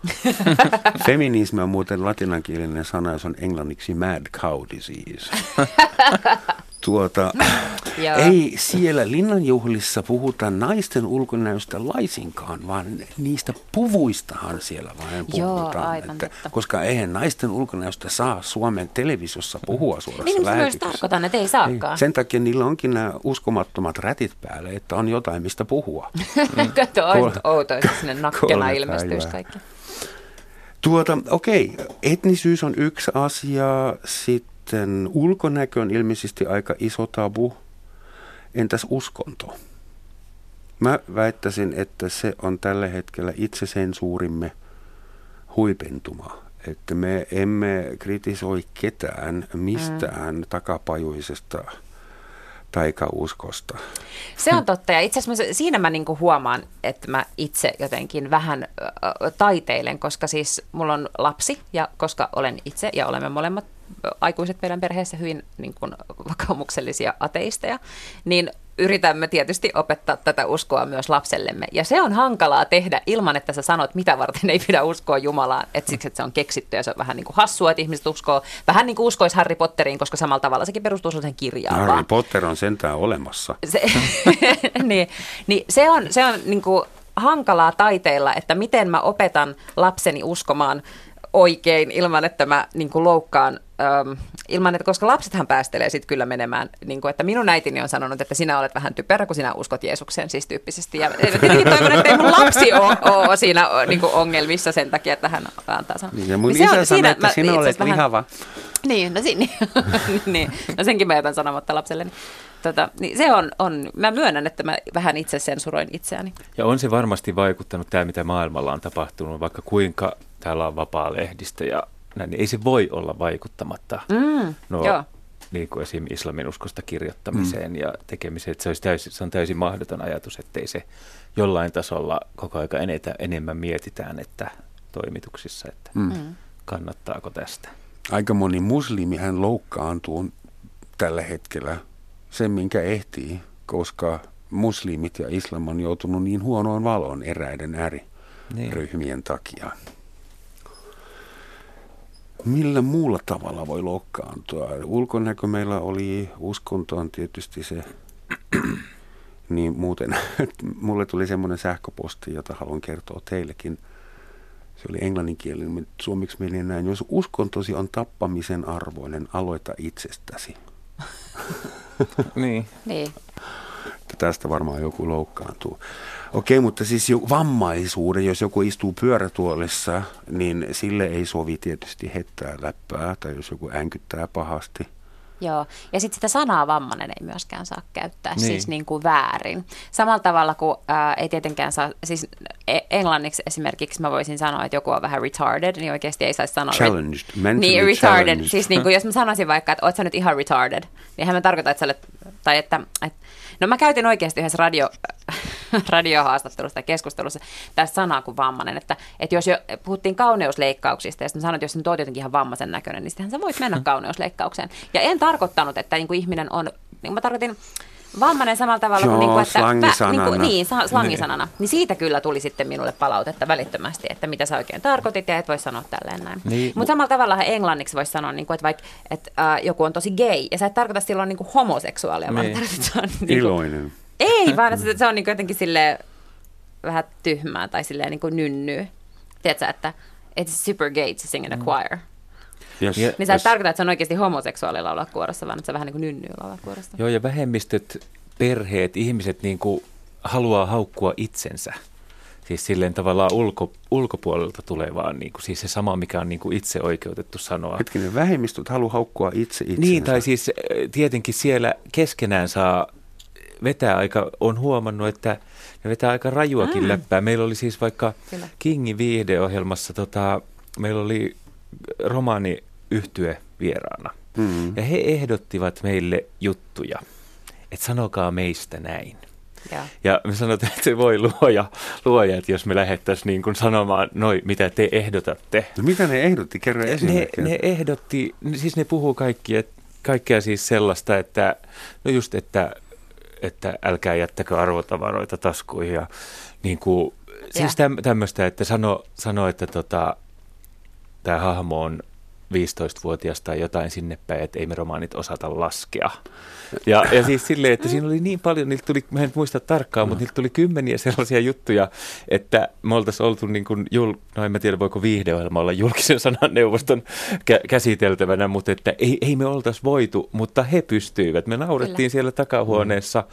Feminismi on muuten latinankielinen sana, jos on englanniksi mad cow disease. tuota, ei siellä linnanjuhlissa puhuta naisten ulkonäöstä laisinkaan, vaan niistä puvuistahan siellä vain puhutaan. Joo, aivan että, koska eihän naisten ulkonäöstä saa Suomen televisiossa puhua suorassa niin. Niin, tarkoitan, että ei saakaan. Ei. Sen takia niillä onkin nämä uskomattomat rätit päälle, että on jotain, mistä puhua. Kato, on outoa, sinne nakkena ilmestyisi kaikki. Tuota, okei, etnisyys on yksi asia, sitten sitten ulkonäkö on ilmeisesti aika iso tabu. Entäs uskonto? Mä väittäisin, että se on tällä hetkellä itsesensuurimme huipentuma. Että me emme kritisoi ketään mistään mm. takapajuisesta taikauskosta. Se on totta ja itse asiassa siinä mä niinku huomaan, että mä itse jotenkin vähän äh, taiteilen, koska siis mulla on lapsi ja koska olen itse ja olemme molemmat aikuiset meidän perheessä hyvin niin kuin, vakaumuksellisia ateisteja, niin yritämme tietysti opettaa tätä uskoa myös lapsellemme. Ja se on hankalaa tehdä ilman, että sä sanot, mitä varten ei pidä uskoa Jumalaan. Että siksi, että se on keksitty ja se on vähän niin kuin hassua, että ihmiset uskoo. Vähän niin kuin uskoisi Harry Potteriin, koska samalla tavalla sekin perustuu sen kirjaan. Harry vaan. Potter on sentään olemassa. Se, niin, niin se on, se on niin kuin hankalaa taiteilla, että miten mä opetan lapseni uskomaan oikein ilman, että mä niin kuin loukkaan ähm, ilman, että koska lapsethan päästelee sitten kyllä menemään, niin kuin, että minun äitini on sanonut, että sinä olet vähän typerä, kun sinä uskot Jeesukseen siis tyyppisesti. Ja tietenkin toivon, että ei mun lapsi ole, ole siinä niin kuin ongelmissa sen takia, että hän antaa sanoa. Niin, ja mun niin isä sanoi, siinä, että sinä olet vähän, lihava. Niin, no, niin, niin, no senkin mä jätän sanomatta lapselleni. Tota, niin se on, on, mä myönnän, että mä vähän itse sensuroin itseäni. Ja on se varmasti vaikuttanut tämä, mitä maailmalla on tapahtunut, vaikka kuinka täällä on vapaa lehdistä ja näin, niin ei se voi olla vaikuttamatta mm, no, joo. Niin kuin esim. islamin uskosta kirjoittamiseen mm. ja tekemiseen. Että se, olisi täysin, se on täysin mahdoton ajatus, ettei se jollain tasolla koko aika enetä, enemmän mietitään että toimituksissa, että mm. mm. kannattaako tästä. Aika moni muslimi hän loukkaantuu tällä hetkellä sen, minkä ehtii, koska muslimit ja islam on joutunut niin huonoon valoon eräiden ääriryhmien niin. takia. Millä muulla tavalla voi loukkaantua? Ulkonäkö meillä oli, uskonto on tietysti se, niin muuten mulle tuli semmoinen sähköposti, jota haluan kertoa teillekin. Se oli englanninkielinen, suomeksi meni näin. Jos uskontosi on tappamisen arvoinen, aloita itsestäsi. niin. niin. Tästä varmaan joku loukkaantuu. Okei, mutta siis jo vammaisuuden, jos joku istuu pyörätuolissa, niin sille ei sovi tietysti hettää läppää, tai jos joku änkyttää pahasti. Joo, ja sitten sitä sanaa vammainen ei myöskään saa käyttää, niin. siis niin kuin väärin. Samalla tavalla kuin ää, ei tietenkään saa, siis e, englanniksi esimerkiksi mä voisin sanoa, että joku on vähän retarded, niin oikeasti ei saisi sanoa... Challenged, re- Niin, retarded. Challenged. Siis niin kuin, jos mä sanoisin vaikka, että oot sä nyt ihan retarded, niin hän mä tarkoita, että sä olet, tai että, että No mä käytin oikeasti yhdessä radio, radiohaastattelussa tai keskustelussa tästä sanaa kuin vammainen, että, että jos jo puhuttiin kauneusleikkauksista ja sitten sanoin, että jos nyt oot jotenkin ihan vammaisen näköinen, niin sittenhän sä voit mennä kauneusleikkaukseen. Ja en tarkoittanut, että niin kuin ihminen on, niin mä tarkoitin Vammainen samalla tavalla Joo, kuin, niin kuin että... Slangisanana. Niin, kuin, niin slangisanana. Niin. niin siitä kyllä tuli sitten minulle palautetta välittömästi, että mitä sä oikein tarkoitit ja et voi sanoa tälleen näin. Niin, Mutta samalla tavalla englanniksi voisi sanoa, niin kuin, että vaikka että, äh, joku on tosi gay ja sä et tarkoita silloin niin kuin homoseksuaalia, niin. vaan että se on... Niin kuin, Iloinen. Ei, vaan että se on niin kuin jotenkin sille vähän tyhmää tai silleen niin kuin nynnyy. Tiedätkö, että it's super gay to sing in a mm. choir. Yes, niin sä et yes. tarkoita, että se on oikeasti homoseksuaali laulaa kuorossa, vaan että se vähän niin kuin nynnyy laulaa kuorossa. Joo, ja vähemmistöt, perheet, ihmiset niin kuin haluaa haukkua itsensä. Siis silleen tavallaan ulko, ulkopuolelta tulevaan, niin kuin, siis se sama, mikä on niin kuin itse oikeutettu sanoa. Hetkinen, vähemmistöt haluaa haukkua itse itsensä. Niin, tai siis eh, tietenkin siellä keskenään saa vetää aika, on huomannut, että ne vetää aika rajuakin mm. läppää. Meillä oli siis vaikka Kyllä. Kingin viihdeohjelmassa, tota, meillä oli romaani yhtye vieraana. Mm. Ja he ehdottivat meille juttuja, että sanokaa meistä näin. Joo. Ja me sanotaan, että se voi luoja, luoja että jos me lähdettäisiin niin kuin sanomaan, noi, mitä te ehdotatte. No mitä ne ehdotti? Kerro Ne, esimerkkiä. ne ehdotti, siis ne puhuu kaikki, et, kaikkea siis sellaista, että no just, että, että älkää jättäkö arvotavaroita taskuihin ja niin kuin, siis täm, tämmöistä, että sano, sano että tota, tämä hahmo on 15-vuotias tai jotain sinne päin, että ei me romaanit osata laskea. Ja, ja siis silleen, että siinä oli niin paljon, niiltä tuli, mä en muista tarkkaan, mutta niiltä tuli kymmeniä sellaisia juttuja, että me oltaisiin oltu niin kuin, jul, no en mä tiedä voiko viihdeohjelma olla julkisen sanan neuvoston kä- käsiteltävänä, mutta että ei, ei me oltaisi voitu, mutta he pystyivät. Me naurettiin Kyllä. siellä takahuoneessa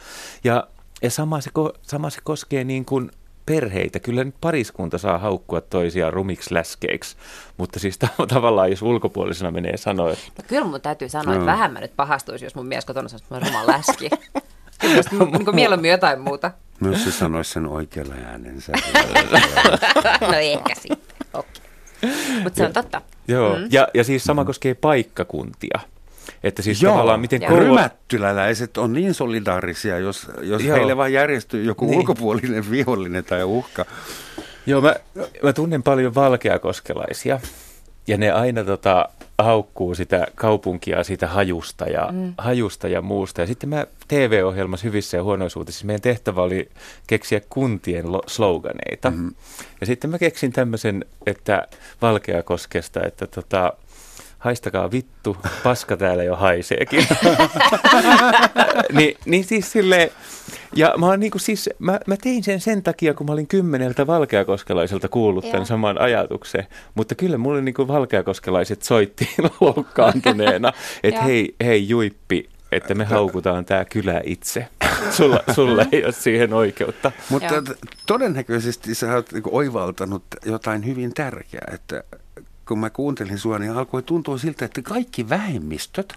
ja, ja sama, se, sama se koskee niin kuin perheitä. Kyllä nyt pariskunta saa haukkua toisiaan rumiksi läskeiksi, mutta siis tav- tavallaan jos ulkopuolisena menee sanoa, että No kyllä mun täytyy sanoa, että No. vähän mä nyt pahastuisin, jos mun mies kotona sanoisi, että mä läski. Kyllä niin kuin mieluummin jotain muuta. Myös se sanoisi sen oikealla äänensä. No ehkä sitten, okei. Mutta se on totta. Joo, mm. ja, ja siis sama koskee paikkakuntia. Että siis Joo, tavallaan miten koulu... rymättyläläiset on niin solidaarisia, jos, jos Joo. heille vaan järjestyy joku Niin. ulkopuolinen vihollinen tai uhka. Joo, mä, mä tunnen paljon valkeakoskelaisia. Ja ne aina tota, haukkuu sitä kaupunkia siitä hajusta ja, mm. hajusta ja muusta. Ja sitten mä TV-ohjelmassa hyvissä ja huonoissa uutisissa, meidän tehtävä oli keksiä kuntien lo- sloganeita. Mm-hmm. Ja sitten mä keksin tämmöisen, että Valkeakoskesta, että tota, haistakaa vittu, paska täällä jo haiseekin. niin, niin siis silleen, ja mä, oon niinku siis, mä, mä tein sen sen takia, kun mä olin kymmeneltä valkeakoskelaiselta kuullut Joo. tämän saman ajatuksen. Mutta kyllä mulle niinku valkeakoskelaiset soitti loukkaantuneena, että hei, hei Juippi, että me haukutaan tämä kylä itse. Sulla, sulla ei ole siihen oikeutta. Mutta todennäköisesti sä oot niinku oivaltanut jotain hyvin tärkeää, että kun mä kuuntelin sua, niin alkoi tuntua siltä, että kaikki vähemmistöt,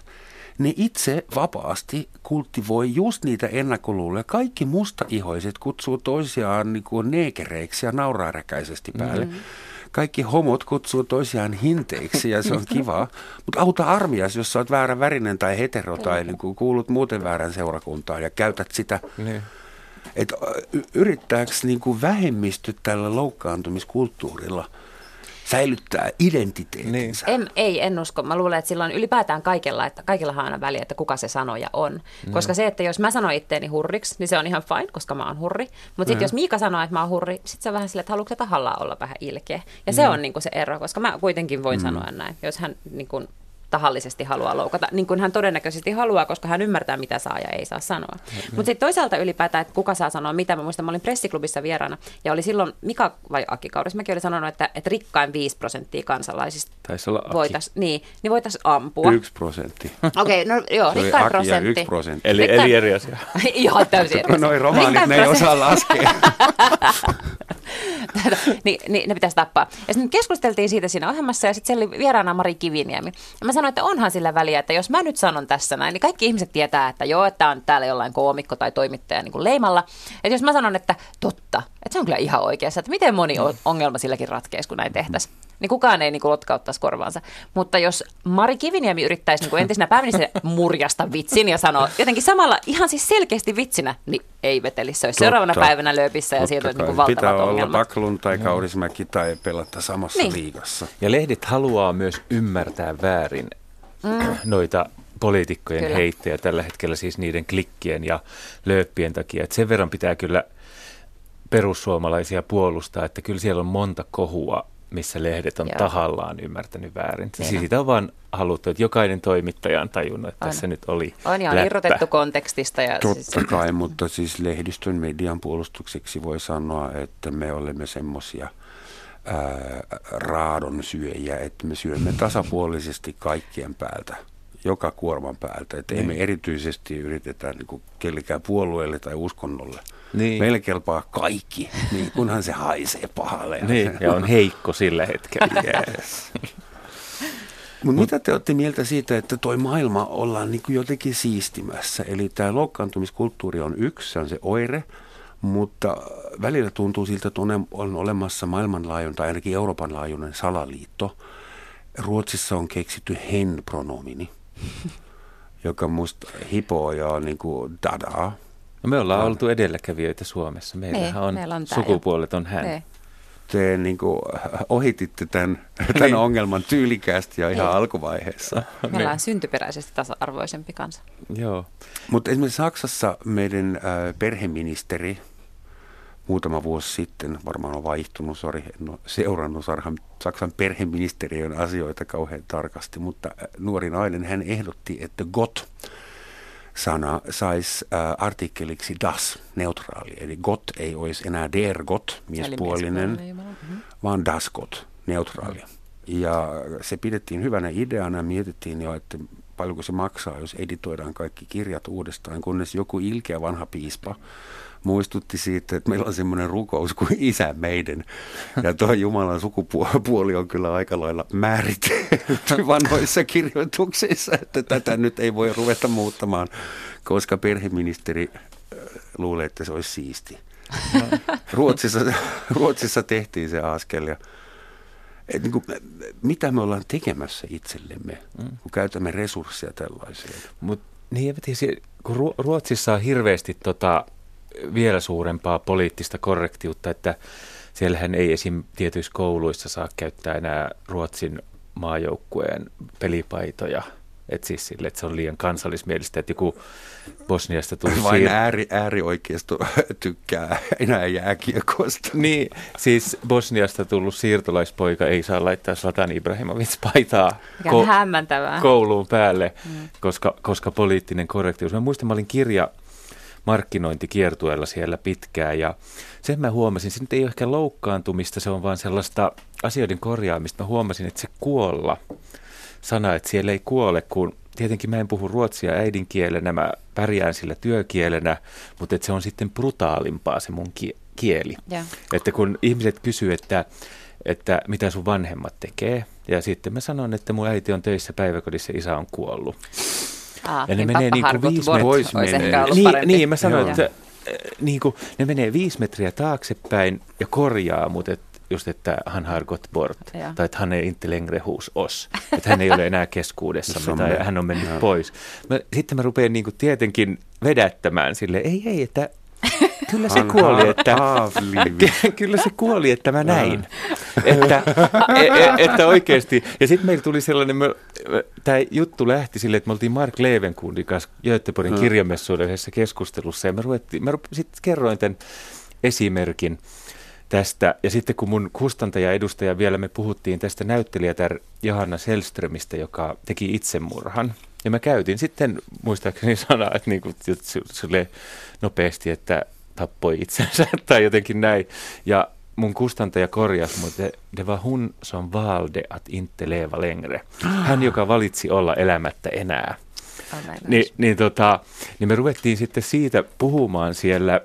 ne itse vapaasti kultivoi just niitä ennakkoluuloja. Kaikki mustaihoiset kutsuu toisiaan niin kuin neekereiksi ja nauraa räkäisesti päälle. Mm. Kaikki homot kutsuu toisiaan hinteiksi ja se on kivaa. Mutta auta armias, jos sä oot väärän värinen tai hetero tai niin kuin kuulut muuten väärän seurakuntaan ja käytät sitä Niin. että y- yrittääkö niin kuin vähemmistöt tällä loukkaantumiskulttuurilla säilyttää identiteetinsä? En, ei, en usko. Mä luulen, että sillä on ylipäätään kaikella, että kaikilla on aina väliä, että kuka se sanoja on. Mm. Koska se, että jos mä sanon itteeni hurriksi, niin se on ihan fine, koska mä oon hurri. Mutta sitten jos Miika sanoo, että mä oon hurri, sitten se on vähän silleen, että haluatko tahallaan olla vähän ilkeä. Ja se on niin kuin se ero, koska mä kuitenkin voin mm. sanoa näin. Jos hän niin kuin, tahallisesti haluaa loukata, niin kuin hän todennäköisesti haluaa, koska hän ymmärtää, mitä saa ja ei saa sanoa. Mutta sitten toisaalta ylipäätään, että kuka saa sanoa mitä. Mä muistan, mä olin pressiklubissa vieraana ja oli silloin Mika vai Aki Kauris, mäkin olin sanonut, että, että rikkain 5 prosenttia kansalaisista Taisi olla Aki. voitais, niin, niin voitais ampua. Yksi prosentti. Okei, no joo, Se oli rikkain Aki ja prosentti. yksi prosentti. Eli, Rikkain- eli eri asia. Ihan täysin eri asia. Noi romaanit, Rikkain ne ei osaa laskea. Tätä, niin, niin, ne pitäisi tappaa. Ja sitten keskusteltiin siitä siinä ohjelmassa ja sitten siellä oli vieraana Mari Kiviniemi. Ja mä sanoin, että onhan sillä väliä, että jos mä nyt sanon tässä näin, niin kaikki ihmiset tietää, että joo, että on täällä jollain koomikko tai toimittaja niin kuin leimalla. Että jos mä sanon, että totta, että se on kyllä ihan oikeassa, että miten moni ongelma silläkin ratkeisi, kun näin tehtäisiin. Niin kukaan ei niin kuin lotkauttaisi korvaansa. Mutta jos Mari Kiviniemi yrittäisi niin kuin entisenä pääministeri murjasta vitsin ja sanoa jotenkin samalla ihan siis selkeästi vitsinä, niin ei vetelisi. Se olisi seuraavana päivänä lööpissä ja olisi niin valtavat Pitää olla ongelmat. Baklun tai Kaurismäki tai pelata samassa Niin. liigassa. Ja lehdit haluaa myös ymmärtää väärin mm. noita poliitikkojen Kyllä. heittejä tällä hetkellä siis niiden klikkien ja lööppien takia. Et sen verran pitää kyllä perussuomalaisia puolustaa, että kyllä siellä on monta kohua, missä lehdet on Joo. tahallaan ymmärtänyt väärin. Niin Siis on. siitä on vaan haluttu, että jokainen toimittaja on tajunnut, että On. tässä nyt oli On ja on läppä. irrotettu kontekstista. Ja siis, Totta kai, mutta siis lehdistön median puolustukseksi voi sanoa, että me olemme semmoisia raadon syöjiä, että me syömme tasapuolisesti kaikkien päältä, joka kuorman päältä. Että emme erityisesti yritetä niin kuin kellekään puolueelle tai uskonnolle. Niin. Meille kelpaa kaikki, niin kunhan se haisee pahalle. Niin, ja on heikko sillä hetkellä. Yes. Mutta mitä te olette mieltä siitä, että toi maailma ollaan niin kuin jotenkin siistimässä? Eli tämä loukkaantumiskulttuuri on yksi, se on se oire, mutta välillä tuntuu siltä, että on, on olemassa maailmanlaajuinen tai ainakin Euroopan laajuinen salaliitto. Ruotsissa on keksitty hen-pronomini, joka musta hipoo ja on niin kuin dadaa. No me ollaan oltu edelläkävijöitä Suomessa. Meillähän Niin, on, meillä on sukupuolet on hän. Niin. Te niin kuin, ohititte tämän, tämän ongelman tyylikäästi ja ihan Niin. alkuvaiheessa. Me ollaan syntyperäisesti tasa-arvoisempi kansa. Joo. Mutta esimerkiksi Saksassa meidän äh, perheministeri muutama vuosi sitten, varmaan on vaihtunut, sori, en ole seurannut Sarhan, Saksan perheministeriön asioita kauhean tarkasti, mutta äh, nuori nainen, hän ehdotti, että Gott sana saisi äh, artikkeliksi das, neutraali. Eli Gott ei olisi enää der Gott, miespuolinen. Mhm. vaan das Gott, neutraali. Ja se pidettiin hyvänä ideana, mietittiin jo, että paljonko se maksaa, jos editoidaan kaikki kirjat uudestaan, kunnes joku ilkeä vanha piispa muistutti siitä, että meillä on semmoinen rukous kuin isä meidän. Ja tuo Jumalan sukupuoli on kyllä aika lailla määritelty vanhoissa kirjoituksissa, että tätä nyt ei voi ruveta muuttamaan, koska perheministeri äh, luulee, että se olisi siisti. Ruotsissa, Ruotsissa tehtiin se askel ja et niin kuin, mitä me ollaan tekemässä itsellemme, kun käytämme resursseja tällaiseen. Mut, niin, kun Ru- Ruotsissa on hirveästi tota, vielä suurempaa poliittista korrektiutta, että siellähän ei esim. tietyissä kouluissa saa käyttää enää Ruotsin maajoukkueen pelipaitoja. Et siis sille, että se on liian kansallismielistä, että joku Bosniasta tuli Vain siir- ääri, äärioikeisto tykkää enää jääkiekosta. Niin, siis Bosniasta tullut siirtolaispoika ei saa laittaa Zlatan Ibrahimovic paitaa hämmentävää. kouluun päälle, mm. koska, koska poliittinen korrektius. Mä muistan, mä olin kirja markkinointikiertueella siellä pitkään ja sen mä huomasin, se nyt ei ole ehkä loukkaantumista, se on vaan sellaista asioiden korjaamista. Mä huomasin, että se kuolla sana, että siellä ei kuole, kun tietenkin mä en puhu ruotsia äidinkielenä, mä pärjään sillä työkielenä, mutta että se on sitten brutaalimpaa se mun kie- kieli. Joo. Että kun ihmiset kysyy, että, että mitä sun vanhemmat tekee, ja sitten mä sanon, että mun äiti on töissä päiväkodissa, isä on kuollut. Ah, Ja ne niin menee niinku Hargot viisi Bort met- olisi Vois menee. ehkä ollut Niin, niin, mä sanoin, Joo. että äh, niin kuin, ne menee viisi metriä taaksepäin ja korjaa, mutta et, just, että han har gått bort, Joo. tai että hän ei inte längre hos oss, että hän ei ole enää on tai hän on mennyt Joo. pois. Mä, sitten mä rupean niin kuin tietenkin vedättämään sille, ei, ei, että kyllä se kuoli, että kyllä se kuoli, että mä näin. että, e, e, että oikeasti. Ja sitten meillä tuli sellainen, tämä juttu lähti sille, että me oltiin Mark Levenkundin kanssa Göteborgin kirjamessuilla yhdessä keskustelussa. Ja mä, ruvettiin, mä sitten kerroin tämän esimerkin tästä. Ja sitten kun mun kustantaja edustaja vielä me puhuttiin tästä näyttelijätär Johanna Selströmistä, joka teki itsemurhan. Ja mä käytin sitten muistaakseni sanaa, että niin kuin, sille nopeasti, että tappoi itsensä tai jotenkin näin. Ja mun kustantaja korjasi, mutta det var hon som valde att inte leva längre. Hän, joka valitsi olla elämättä enää. Oh, Ni, niin, tota, niin me ruvettiin sitten siitä puhumaan siellä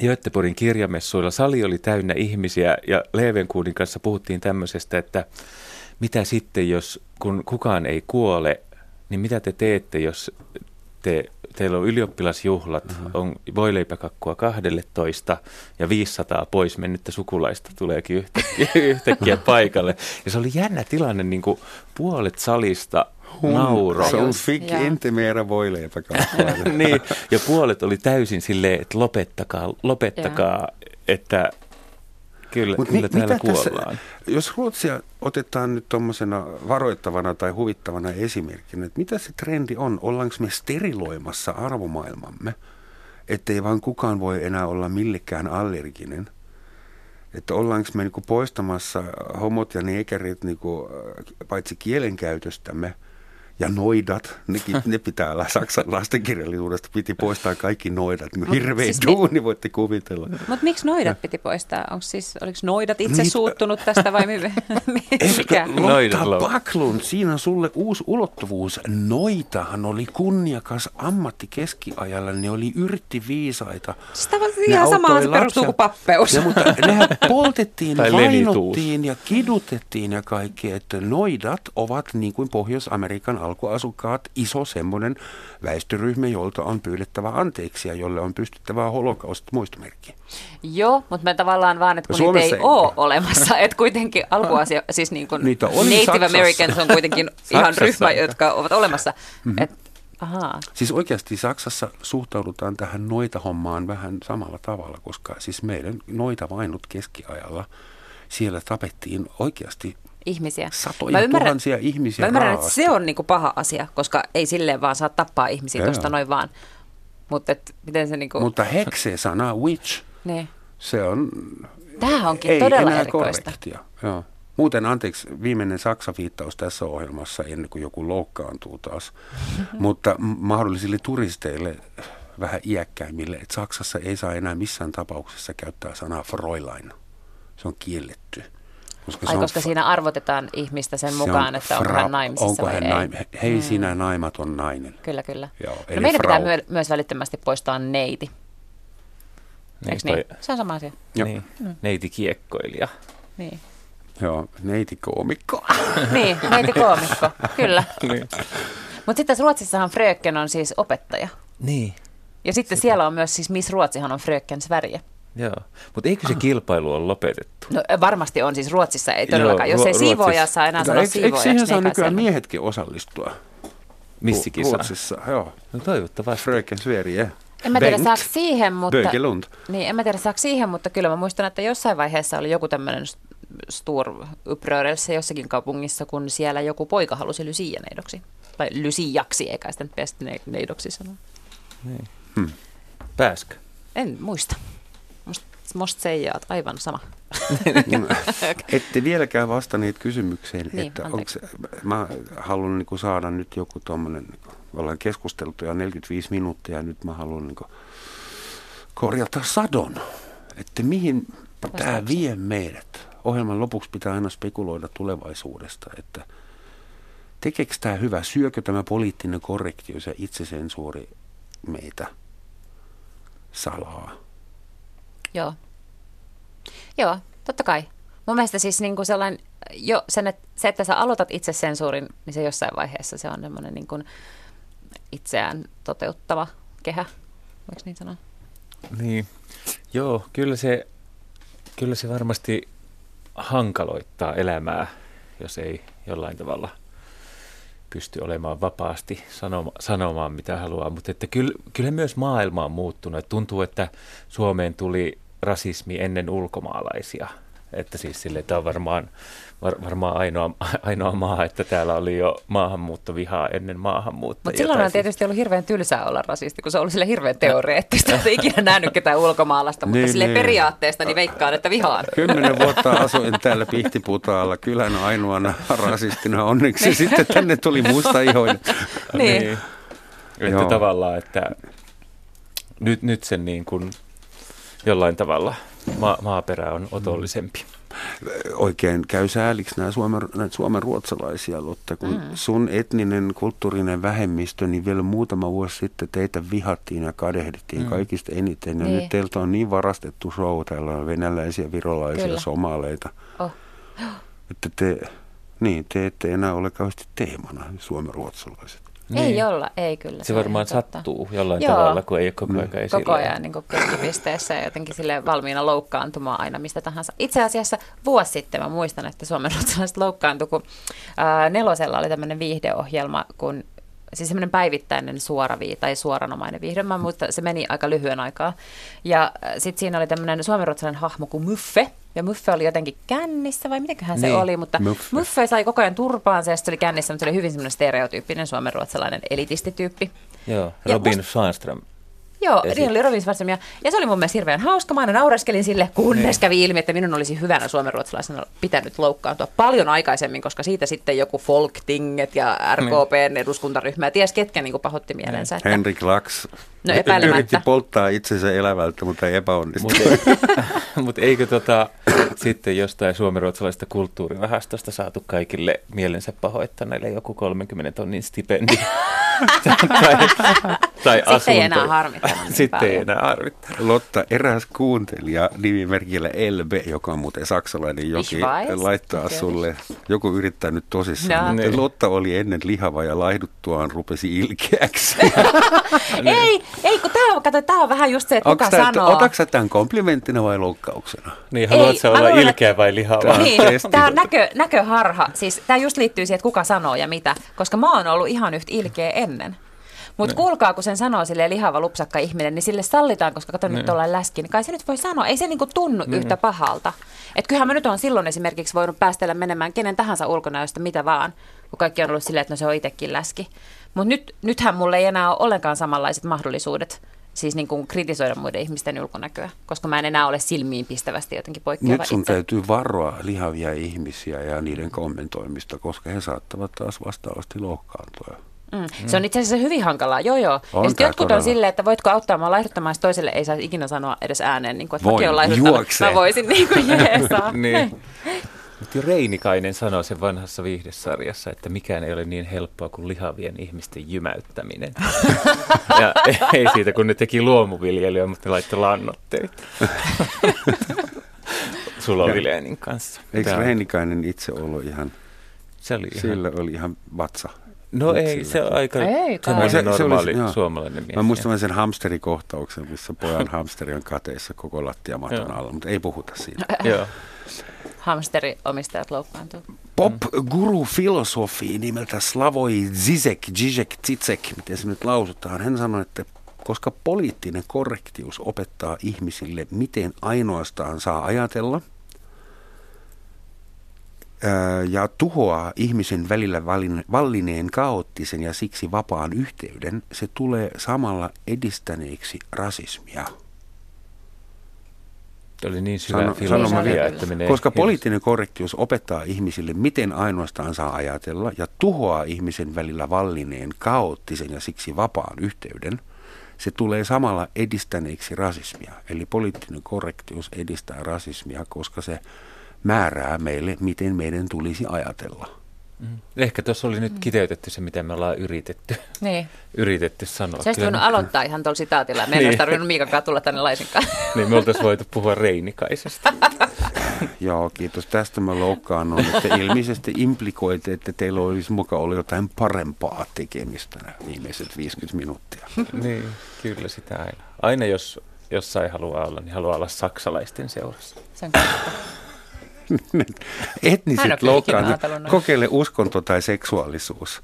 Göteborgin kirjamessuilla. Sali oli täynnä ihmisiä ja Levenkuudin kanssa puhuttiin tämmöisestä, että mitä sitten, jos kun kukaan ei kuole, niin mitä te teette, jos te, teillä on ylioppilasjuhlat, uh-huh. on voileipäkakkua 12 ja 500 pois mennyttä sukulaista tuleekin yhtäkkiä, yhtäkkiä paikalle. Ja se oli jännä tilanne, niin kuin puolet salista nauroi. Som fick Joo. inte mera voileipäkakkua. niin, ja puolet oli täysin silleen, että lopettakaa, lopettakaa, että kyllä, Mut kyllä mi- täällä mitä tässä- kuollaan. Jos Ruotsia otetaan nyt tuommoisena varoittavana tai huvittavana esimerkkinä, että mitä se trendi on? Ollaanko me steriloimassa arvomaailmamme, ettei vaan kukaan voi enää olla millekään allerginen? Että ollaanko me niinku poistamassa homot ja neekerit niinku, äh, paitsi kielenkäytöstämme ja noidat, nekin, ne pitää olla Saksan lastenkirjallisuudesta, piti poistaa kaikki noidat. Niin hirveä siis siis mi- duuni voitte kuvitella. Mutta miksi noidat piti poistaa? Onko siis, oliko noidat itse Niitä- suuttunut tästä vai mi- mikä? Lotta Backlund, siinä on sulle uusi ulottuvuus. Noitahan oli kunniakas ammatti keskiajalla, ne oli yrttiviisaita. Sitä on Ne ihan sama, se perustuu kuin pappeus. Ja, mutta nehän poltettiin, vainottiin ja kidutettiin ja kaikki, että noidat ovat niin kuin Pohjois-Amerikan alkuasukkaat iso semmoinen väestöryhmä, jolta on pyydettävä anteeksi ja jolle on pystyttävä holokaust muistomerkki. Joo, mutta me tavallaan vaan, että kun Suomessa niitä ei ole olemassa, että kuitenkin alkuasia, siis niin kuin Niitä oli Native Saksassa. Americans on kuitenkin ihan Saksassa. ryhmä, jotka ovat olemassa. Mhm. Et Ahaa. Siis oikeasti Saksassa suhtaudutaan tähän noita hommaan vähän samalla tavalla, koska siis meidän noita vainut keskiajalla siellä tapettiin oikeasti Ihmisiä. satoja tuhansia ihmisiä Mä ymmärrän, että se on niinku paha asia, koska ei silleen vaan saa tappaa ihmisiä tuosta noin vaan. Mutta miten se niinku... Mutta hekse-sana witch, Niin. se on Tämähän onkin ei todella enää erikoista. korrektia. Joo. Muuten anteeksi, viimeinen Saksa-viittaus tässä ohjelmassa ennen kuin joku loukkaantuu taas. Mutta mahdollisille turisteille vähän iäkkäimmille, että Saksassa ei saa enää missään tapauksessa käyttää sanaa Fräulein. Se on kielletty. Koska Ai, on koska fa- siinä arvotetaan ihmistä sen se mukaan, on että onko fra- hän naimisissa onko vai hän ei. naim- Hei sinä naimaton nainen. Kyllä, kyllä. Joo, no meidän pitää frau. myö- myös välittömästi poistaa neiti. Eikö niin? toi- Se on sama asia. Joo. Niin, neiti kiekkoilija. Niin, Joo, neiti koomikko. niin neiti koomikko, kyllä. Niin. Mutta sitten Ruotsissahan Fröken on siis opettaja. niin. Ja sitten siellä on myös siis Miss Ruotsihan on Fröken Sverige. Joo, mutta eikö se kilpailu ole lopetettu? No varmasti on siis Ruotsissa, ei todellakaan. Joo, Jos ei Ruotsissa. saa enää sanoa eikö, eikö siihen niin saa kai nykyään siellä- miehetkin osallistua? Missikisa? Ruotsissa, joo. No toivottavasti. Fröken Sverige. En mä tiedä saako siihen, mutta... Bögelund. Niin, en mä tiedä saako siihen, mutta kyllä mä muistan, että jossain vaiheessa oli joku tämmöinen stor upprörelse jossakin kaupungissa, kun siellä joku poika halusi Lucia-neidoksi. Tai Luciaksi, eikä sitä nyt neidoksi sanoa. Pääskö? En muista. Musta seijaat aivan sama. Ette vieläkään vastanneet kysymykseen, Niin, että onko mä haluan niin saada nyt joku tuommoinen, niin ollaan keskusteltu jo 45 minuuttia ja nyt mä haluan niin korjata sadon, että mihin tämä vie meidät. Ohjelman lopuksi pitää aina spekuloida tulevaisuudesta, että tekeekö tämä hyvä, syökö tämä poliittinen korrektius ja itsesensuuri meitä salaa. Joo. Joo, totta kai. Mun mielestä siis niin kuin sellainen, jo sen, että, se, että sä aloitat itse sensuurin, niin se jossain vaiheessa se on semmoinen niin kuin itseään toteuttava kehä. Voiko niin sanoa? Niin. Joo, kyllä se, kyllä se varmasti hankaloittaa elämää, jos ei jollain tavalla pysty olemaan vapaasti sanoma, sanomaan mitä haluaa. Mutta että kyllä, kyllä myös maailma on muuttunut. Et tuntuu, että Suomeen tuli rasismi ennen ulkomaalaisia. Että siis sille, tämä on varmaan, var, varmaan ainoa, ainoa maa, että täällä oli jo maahanmuuttovihaa ennen maahanmuuttajia. Mutta silloin on tietysti ollut hirveän tylsää olla rasisti, kun se on ollut sille hirveän teoreettista. että ei ikinä nähnyt ketään ulkomaalaista, mutta Niin, sille niin. periaatteesta niin veikkaan, että vihaan. Kymmenen vuotta asuin täällä Pihtiputaalla kylän ainoana rasistina. Onneksi sitten tänne tuli musta ihoinen. Niin. niin. Että Joo. tavallaan, että nyt, nyt sen niin kuin jollain tavalla ma- maaperä on otollisempi. Oikein käy sääliksi nämä suomen, näitä suomen ruotsalaisia, Lotta, kun mm. sun etninen kulttuurinen vähemmistö, niin vielä muutama vuosi sitten teitä vihattiin ja kadehdittiin mm. kaikista eniten. Ja Niin. nyt teiltä on niin varastettu show, täällä on venäläisiä, virolaisia, Kyllä. somaleita, Oh. että te, niin, te ette enää ole kauheasti teemana, suomen ruotsalaiset. Ei olla, ei kyllä. Se on varmaan sattuu jollain Joo. tavalla, kun ei ole koko ajan esillä. koko ajan niin keskipisteessä ja jotenkin sille valmiina loukkaantumaan aina mistä tahansa. Itse asiassa vuosi sitten mä muistan, että Suomen ruotsalaiset loukkaantui, kun ää, Nelosella oli tämmöinen viihdeohjelma, kun siis semmoinen päivittäinen suora vii, tai suoranomainen viihde, mä muistan, se meni aika lyhyen aikaa. Ja sitten siinä oli tämmöinen suomenruotsalainen hahmo kuin Muffe, ja Muffe oli jotenkin kännissä, vai mitenköhän se Niin, oli, mutta Muffe. Muffe sai koko ajan turpaansa, ja se oli kännissä, mutta se oli hyvin semmoinen stereotyyppinen suomenruotsalainen elitistityyppi. Joo, Robin Sandström. Joo, Esi- niin oli Robin Svartström, ja, ja se oli mun mielestä hirveän hauska. Mä aina naureskelin sille, kunnes Niin. kävi ilmi, että minun olisi hyvänä suomenruotsalaisena pitänyt loukkaantua paljon aikaisemmin, koska siitä sitten joku Folktinget ja RKPn eduskuntaryhmä ja ties ketkä niin pahotti mielensä. Että, Henrik Laks No epäilemättä. yritti polttaa itsensä elävältä, mutta ei epäonnistu. Mutta mut eikö tota, sitten jostain suomenruotsalaisesta kulttuurirahastosta saatu kaikille mielensä pahoittaneille joku 30 tonnin stipendi? tai, tai Sitten ei enää harmittanut niin Sitten ei enää harmittanut. Lotta, eräs kuuntelija nimimerkillä LB, joka on muuten saksalainen joki, laittaa natürlich. sulle, joku yrittää nyt tosissaan, No. että Niin. Lotta oli ennen lihava ja laihduttuaan rupesi ilkeäksi. ei, ei, kun tämä on, kato, tää on vähän just se, että kuka sanoo. Otatko sä tämän komplimenttina vai loukkauksena? Niin, haluatko sä mä olla ilkeä vai lihava? Tää- Niin, testi. tämä on näkö, näköharha. Siis tämä just liittyy siihen, että kuka sanoo ja mitä. Koska mä oon ollut ihan yhtä ilkeä ennen. Mutta kuulkaa, kun sen sanoo sille lihava lupsakka ihminen, niin sille sallitaan, koska kato nyt ollaan läski, niin kai se nyt voi sanoa. Ei se niinku tunnu yhtä pahalta. Että kyllähän mä nyt on silloin esimerkiksi voinut päästellä menemään kenen tahansa ulkonäöstä mitä vaan, kun kaikki on ollut silleen, että no se on itsekin läski. Mutta nyt, nythän mulla ei enää ole ollenkaan samanlaiset mahdollisuudet siis niin kuin kritisoida muiden ihmisten ulkonäköä, koska mä en enää ole silmiin pistävästi jotenkin poikkeava Nyt sun itse. täytyy varoa lihavia ihmisiä ja niiden kommentoimista, koska he saattavat taas vastaavasti loukkaantua. Mm. Se on itse asiassa hyvin hankalaa, joo joo. On ja sitten tää jotkut on todella. silleen, että voitko auttaa mua laihduttamaan, sitten toiselle ei saa ikinä sanoa edes ääneen, niin kuin, että mäkin olen laihduttanut. Mä voisin niin kuin jeesaa. Niin. Mutta Reinikainen sanoi sen vanhassa viihdesarjassa, että mikään ei ole niin helppoa kuin lihavien ihmisten jymäyttäminen. ja ei siitä, kun ne teki luomuviljelyä, mutta ne laittoi lannoitteita. Sulovileenin kanssa. Eikö Reinikainen itse ollut ihan, Se oli ihan... sillä oli ihan vatsa? No ei, Sillä. se on aika Ei kai. Se- se normaali joo. suomalainen mies. Mä muistan sen hamsterikohtauksen, missä pojan hamsteri on kateissa koko lattiamaton alla, mutta ei puhuta siitä. Joo. Hamsteriomistajat loukkaantuu. Pop-guru-filosofi nimeltä Slavoj Zizek, Zizek, Zizek, miten se nyt lausutaan. Hän sanoi, että koska poliittinen korrektius opettaa ihmisille, miten ainoastaan saa ajatella, ja tuhoaa ihmisen välillä vallin- vallineen kaoottisen ja siksi vapaan yhteyden, se tulee samalla edistäneeksi rasismia. Tämä oli niin syvä Sano- filosofia, että menee... Koska poliittinen korrektius opettaa ihmisille, miten ainoastaan saa ajatella ja tuhoaa ihmisen välillä vallineen kaoottisen ja siksi vapaan yhteyden, se tulee samalla edistäneeksi rasismia. Eli poliittinen korrektius edistää rasismia, koska se määrää meille, miten meidän tulisi ajatella. Ehkä tuossa oli nyt kiteytetty se, mitä me ollaan yritetty, Niin. yritetty sanoa. Se olisi voinut aloittaa ihan tuolla sitaatilla. Me ei olisi tarvinnut Miikankaan tulla tänne laisinkaan. Niin me oltaisiin voitu puhua Reinikaisesta. Joo, kiitos. Tästä mä loukkaannun, että ilmeisesti implikoitte, että teillä olisi mukaan ollut jotain parempaa tekemistä nämä viimeiset 50 minuuttia. niin, kyllä sitä aina. Aina jos jossain haluaa olla, niin haluaa olla saksalaisten seurassa. Se on kyllä. Mä en ole Etniset noin. kokeile uskonto tai seksuaalisuus.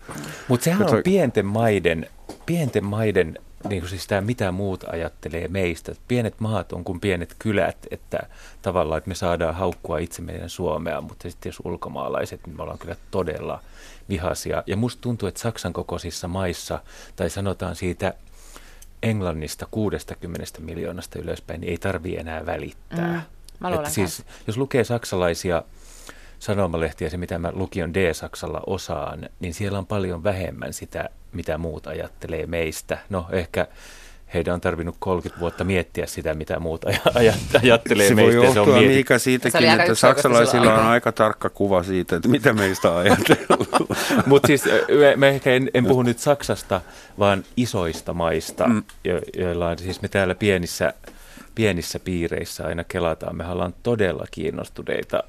Mutta sehän on pienten maiden, pienten maiden niin kuin siis tämä mitä muut ajattelee meistä. Pienet maat on kuin pienet kylät, että tavallaan että me saadaan haukkua itse meidän Suomea, mutta sitten jos ulkomaalaiset, niin me ollaan kyllä todella vihaisia. Ja musta tuntuu, että Saksan kokoisissa maissa, tai sanotaan siitä Englannista 60 miljoonasta ylöspäin, niin ei tarvii enää välittää. Mm, mä luulen että siis, jos lukee saksalaisia sanomalehtiä, se mitä mä lukion D-Saksalla osaan, niin siellä on paljon vähemmän sitä, mitä muut ajattelee meistä. No ehkä heidän on tarvinnut 30 vuotta miettiä sitä, mitä muut aj- aj- ajattelee Se voi meistä. ja johtua Miika Se siitäkin, oli aika että yksioikoista saksalaisilla on aika tarkka kuva siitä, että mitä meistä ajatellaan. Mutta siis mä ehkä en, en puhu nyt Saksasta, vaan isoista maista, mm. jo, joilla on siis me täällä pienissä, pienissä piireissä aina kelataan. Me ollaan todella kiinnostuneita.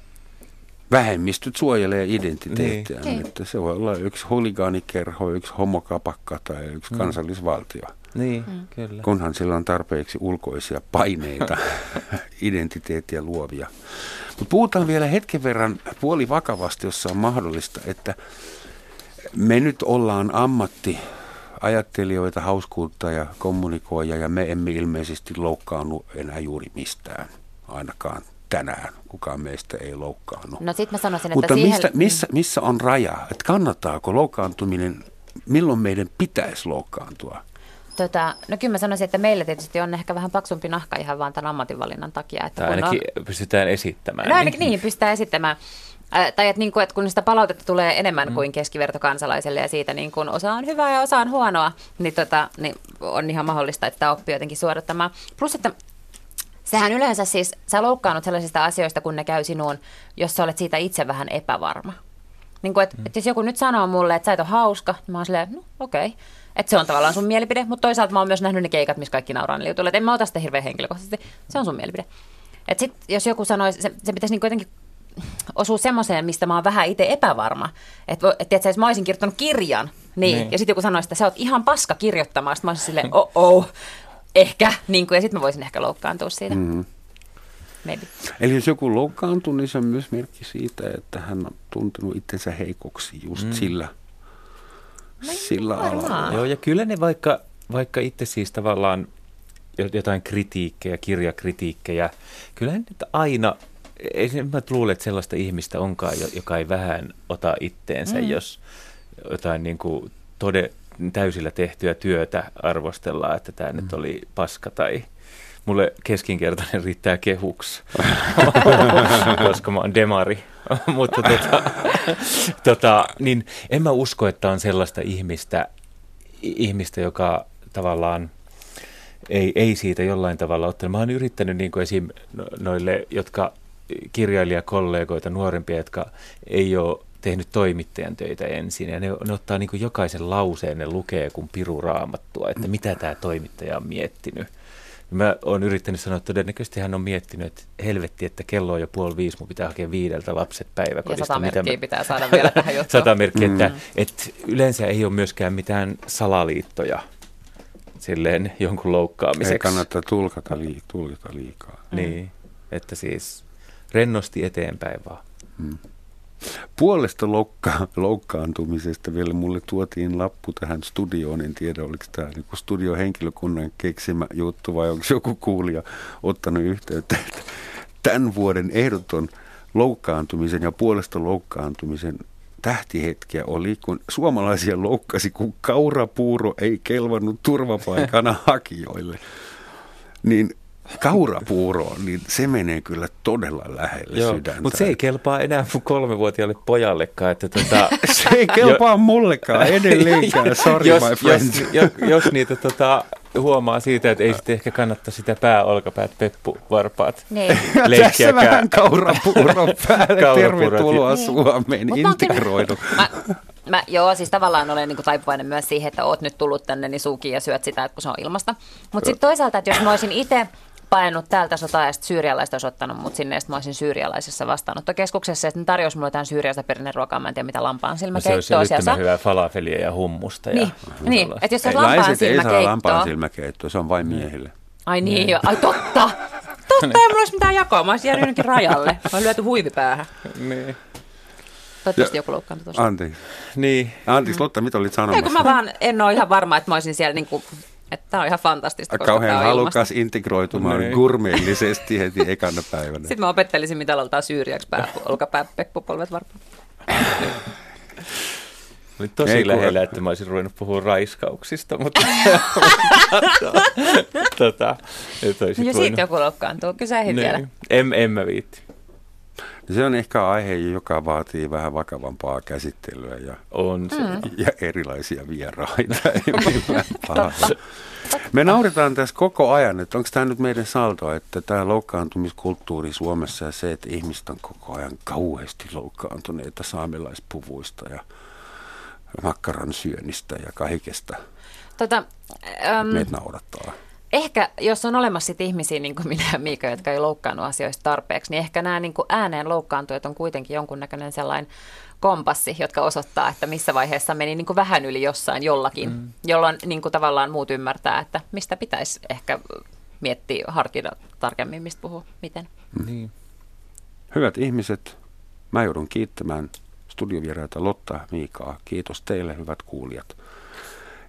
Vähemmistöt suojelee identiteettiä. Niin. Että se voi olla yksi huligaanikerho, yksi homokapakka tai yksi kansallisvaltio. Niin, mm. kyllä. Kunhan sillä on tarpeeksi ulkoisia paineita, identiteettiä luovia. Mutta puhutaan vielä hetken verran puoli vakavasti, jossa on mahdollista, että me nyt ollaan ammatti ajattelijoita, hauskuutta ja kommunikoija ja me emme ilmeisesti loukkaannu enää juuri mistään, ainakaan tänään. Kukaan meistä ei loukkaannu. No sit mä sanoisin, että Mutta siihen... mistä, missä, missä on raja? Että kannattaako loukkaantuminen, milloin meidän pitäisi loukkaantua? Tota, no kyllä mä sanoisin, että meillä tietysti on ehkä vähän paksumpi nahka ihan vaan tämän ammatinvalinnan takia. Että Tai kun ainakin on, pystytään esittämään. no ainakin niin, pystytään esittämään. Ää, tai että, niin kuin, että kun sitä palautetta tulee enemmän mm. kuin keskivertokansalaiselle ja siitä niin kuin osa on hyvää ja osa on huonoa, niin, tota, niin on ihan mahdollista, että oppii jotenkin suodattamaan. Plus, että sehän yleensä siis, sä loukkaannut sellaisista asioista, kun ne käy sinuun, jos sä olet siitä itse vähän epävarma. Niin kuin, että, mm. että jos joku nyt sanoo mulle, että sä et ole hauska, niin mä oon silleen, no okei. Okay. Että se on tavallaan sun mielipide, mutta toisaalta mä oon myös nähnyt ne keikat, missä kaikki nauraa niille jutuille. Että en mä ota sitä hirveän henkilökohtaisesti. Se on sun mielipide. Että sit, jos joku sanoisi, se, se pitäisi niinku jotenkin osua semmoiseen, mistä mä oon vähän itse epävarma. Että et, et, jos mä olisin kirjoittanut kirjan, niin, Niin. ja sitten joku sanoisi, että sä oot ihan paska kirjoittamaan. Sitten mä olisin silleen, oh oh, ehkä. Niin kuin, ja sitten mä voisin ehkä loukkaantua siitä. Mm. Maybe. Eli jos joku loukkaantuu, niin se on myös merkki siitä, että hän on tuntenut itsensä heikoksi just mm. sillä sillä alalla. Joo, ja kyllä ne vaikka, vaikka itse siis tavallaan jotain kritiikkejä, kirjakritiikkejä, kyllähän nyt aina, ei se, mä luulen, että sellaista ihmistä onkaan, joka ei vähän ota itteensä, mm. jos jotain niin kuin tode, täysillä tehtyä työtä arvostellaan, että tämä mm. nyt oli paska tai mulle keskinkertainen riittää kehuksi, koska mä oon demari. Mutta tota, tota, niin en mä usko, että on sellaista ihmistä, ihmistä joka tavallaan ei, ei siitä jollain tavalla ottanut. Mä oon yrittänyt niin kuin esim. No, noille, jotka kirjailijakollegoita, nuorempia, jotka ei ole tehnyt toimittajan töitä ensin. Ja ne, ne ottaa niin kuin jokaisen lauseen, ne lukee kuin piru raamattua, että mitä tämä toimittaja on miettinyt. Mä oon yrittänyt sanoa, että todennäköisesti hän on miettinyt, että helvetti, että kello on jo puoli viisi, mun pitää hakea viideltä lapset päiväkodista. Ja sata merkkiä mä... pitää saada vielä tähän juttuun. sata merkkiä, mm. että, että yleensä ei ole myöskään mitään salaliittoja silleen jonkun loukkaamiseksi. Ei kannata tulkata, lii, tulkata liikaa. Niin, että siis rennosti eteenpäin vaan. Mm. Puolesta loukka- loukkaantumisesta vielä mulle tuotiin lappu tähän studioon. En tiedä, oliko tämä niin studiohenkilökunnan keksimä juttu vai onko joku kuulija ottanut yhteyttä. Tämän vuoden ehdoton loukkaantumisen ja puolesta loukkaantumisen tähtihetkiä oli, kun suomalaisia loukkasi, kun kaurapuuro ei kelvannut turvapaikana hakijoille. Niin kaurapuuroon, niin se menee kyllä todella lähelle Joo, sydäntä. Mutta se ei kelpaa enää mun kolmevuotiaalle pojallekaan. Että tota, se ei kelpaa jo, mullekaan edelleenkään, sorry jos, my friend. Jos, jos, jos niitä tota, huomaa siitä, että ei sitten ehkä kannata sitä pääolkapäät peppu varpaat niin. Tässä vähän kaurapuuron päälle. Tervetuloa niin. Suomeen, Mut integroidu. Mä, mä, joo, siis tavallaan olen niin kuin taipuvainen myös siihen, että oot nyt tullut tänne, niin suukin ja syöt sitä, että kun se on ilmasta. Mutta sitten toisaalta, että jos mä olisin itse painut täältä sotaa ja sitten syyrialaiset olisi ottanut mut sinne ja sitten mä olisin syyrialaisessa vastaanottokeskuksessa ja sitten tarjosi mulle jotain syyriasta perinneruokaa, mä en tiedä mitä lampaan silmäkeittoa. No se olisi hyvää falafelia ja hummusta. Niin, ja niin. että jos olisi lampaan silmäkeittoa. ei saa lampaan silmäkeittoa, se on vain miehille. Ai niin, niin. ai totta. Totta, ei mulla olisi mitään jakoa, mä olisin jäänyt jonnekin rajalle. Mä olisin lyöty huivipäähän. Niin. Toivottavasti joku loukkaantui tuossa. Anteeksi. Niin. Anteeksi, Lotta, mitä olit sanomassa? Ei, kun mä vaan en ole ihan varma, että mä olisin siellä niin kuin että tämä on ihan fantastista. Kauhean halukas ilmasta. integroitumaan niin. gurmeellisesti heti ekana päivänä. Sitten mä opettelisin, mitä oltaan syyriaksi pää, olkapää, peppupolvet varmaan. Oli tosi Ei, lähellä, että mä olisin ruvennut puhua raiskauksista, mutta tota, nyt no, ja siitä joku loukkaantuu. Kyllä niin. vielä. En, en mä viitti. Se on ehkä aihe, joka vaatii vähän vakavampaa käsittelyä ja, on se. ja erilaisia vieraita. Me nauritaan tässä koko ajan, että onko tämä nyt meidän salto, että tämä loukkaantumiskulttuuri Suomessa ja se, että ihmiset on koko ajan kauheasti loukkaantuneita saamelaispuvuista ja makkaran syönnistä ja kaikesta. Tota, äm, Meitä naurattaa ehkä jos on olemassa sit ihmisiä, niin kuin minä ja Miika, jotka ei loukkaannut asioista tarpeeksi, niin ehkä nämä niin kuin ääneen loukkaantujat on kuitenkin jonkunnäköinen sellainen kompassi, jotka osoittaa, että missä vaiheessa meni niin kuin vähän yli jossain jollakin, mm. jolloin niin kuin tavallaan muut ymmärtää, että mistä pitäisi ehkä miettiä, harkita tarkemmin, mistä puhuu, miten. Niin. Hyvät ihmiset, mä joudun kiittämään studiovieraita Lotta Miikaa. Kiitos teille, hyvät kuulijat.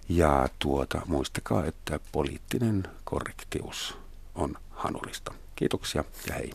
Ja tuota, muistakaa, että poliittinen korrektius on hanullista. Kiitoksia ja hei.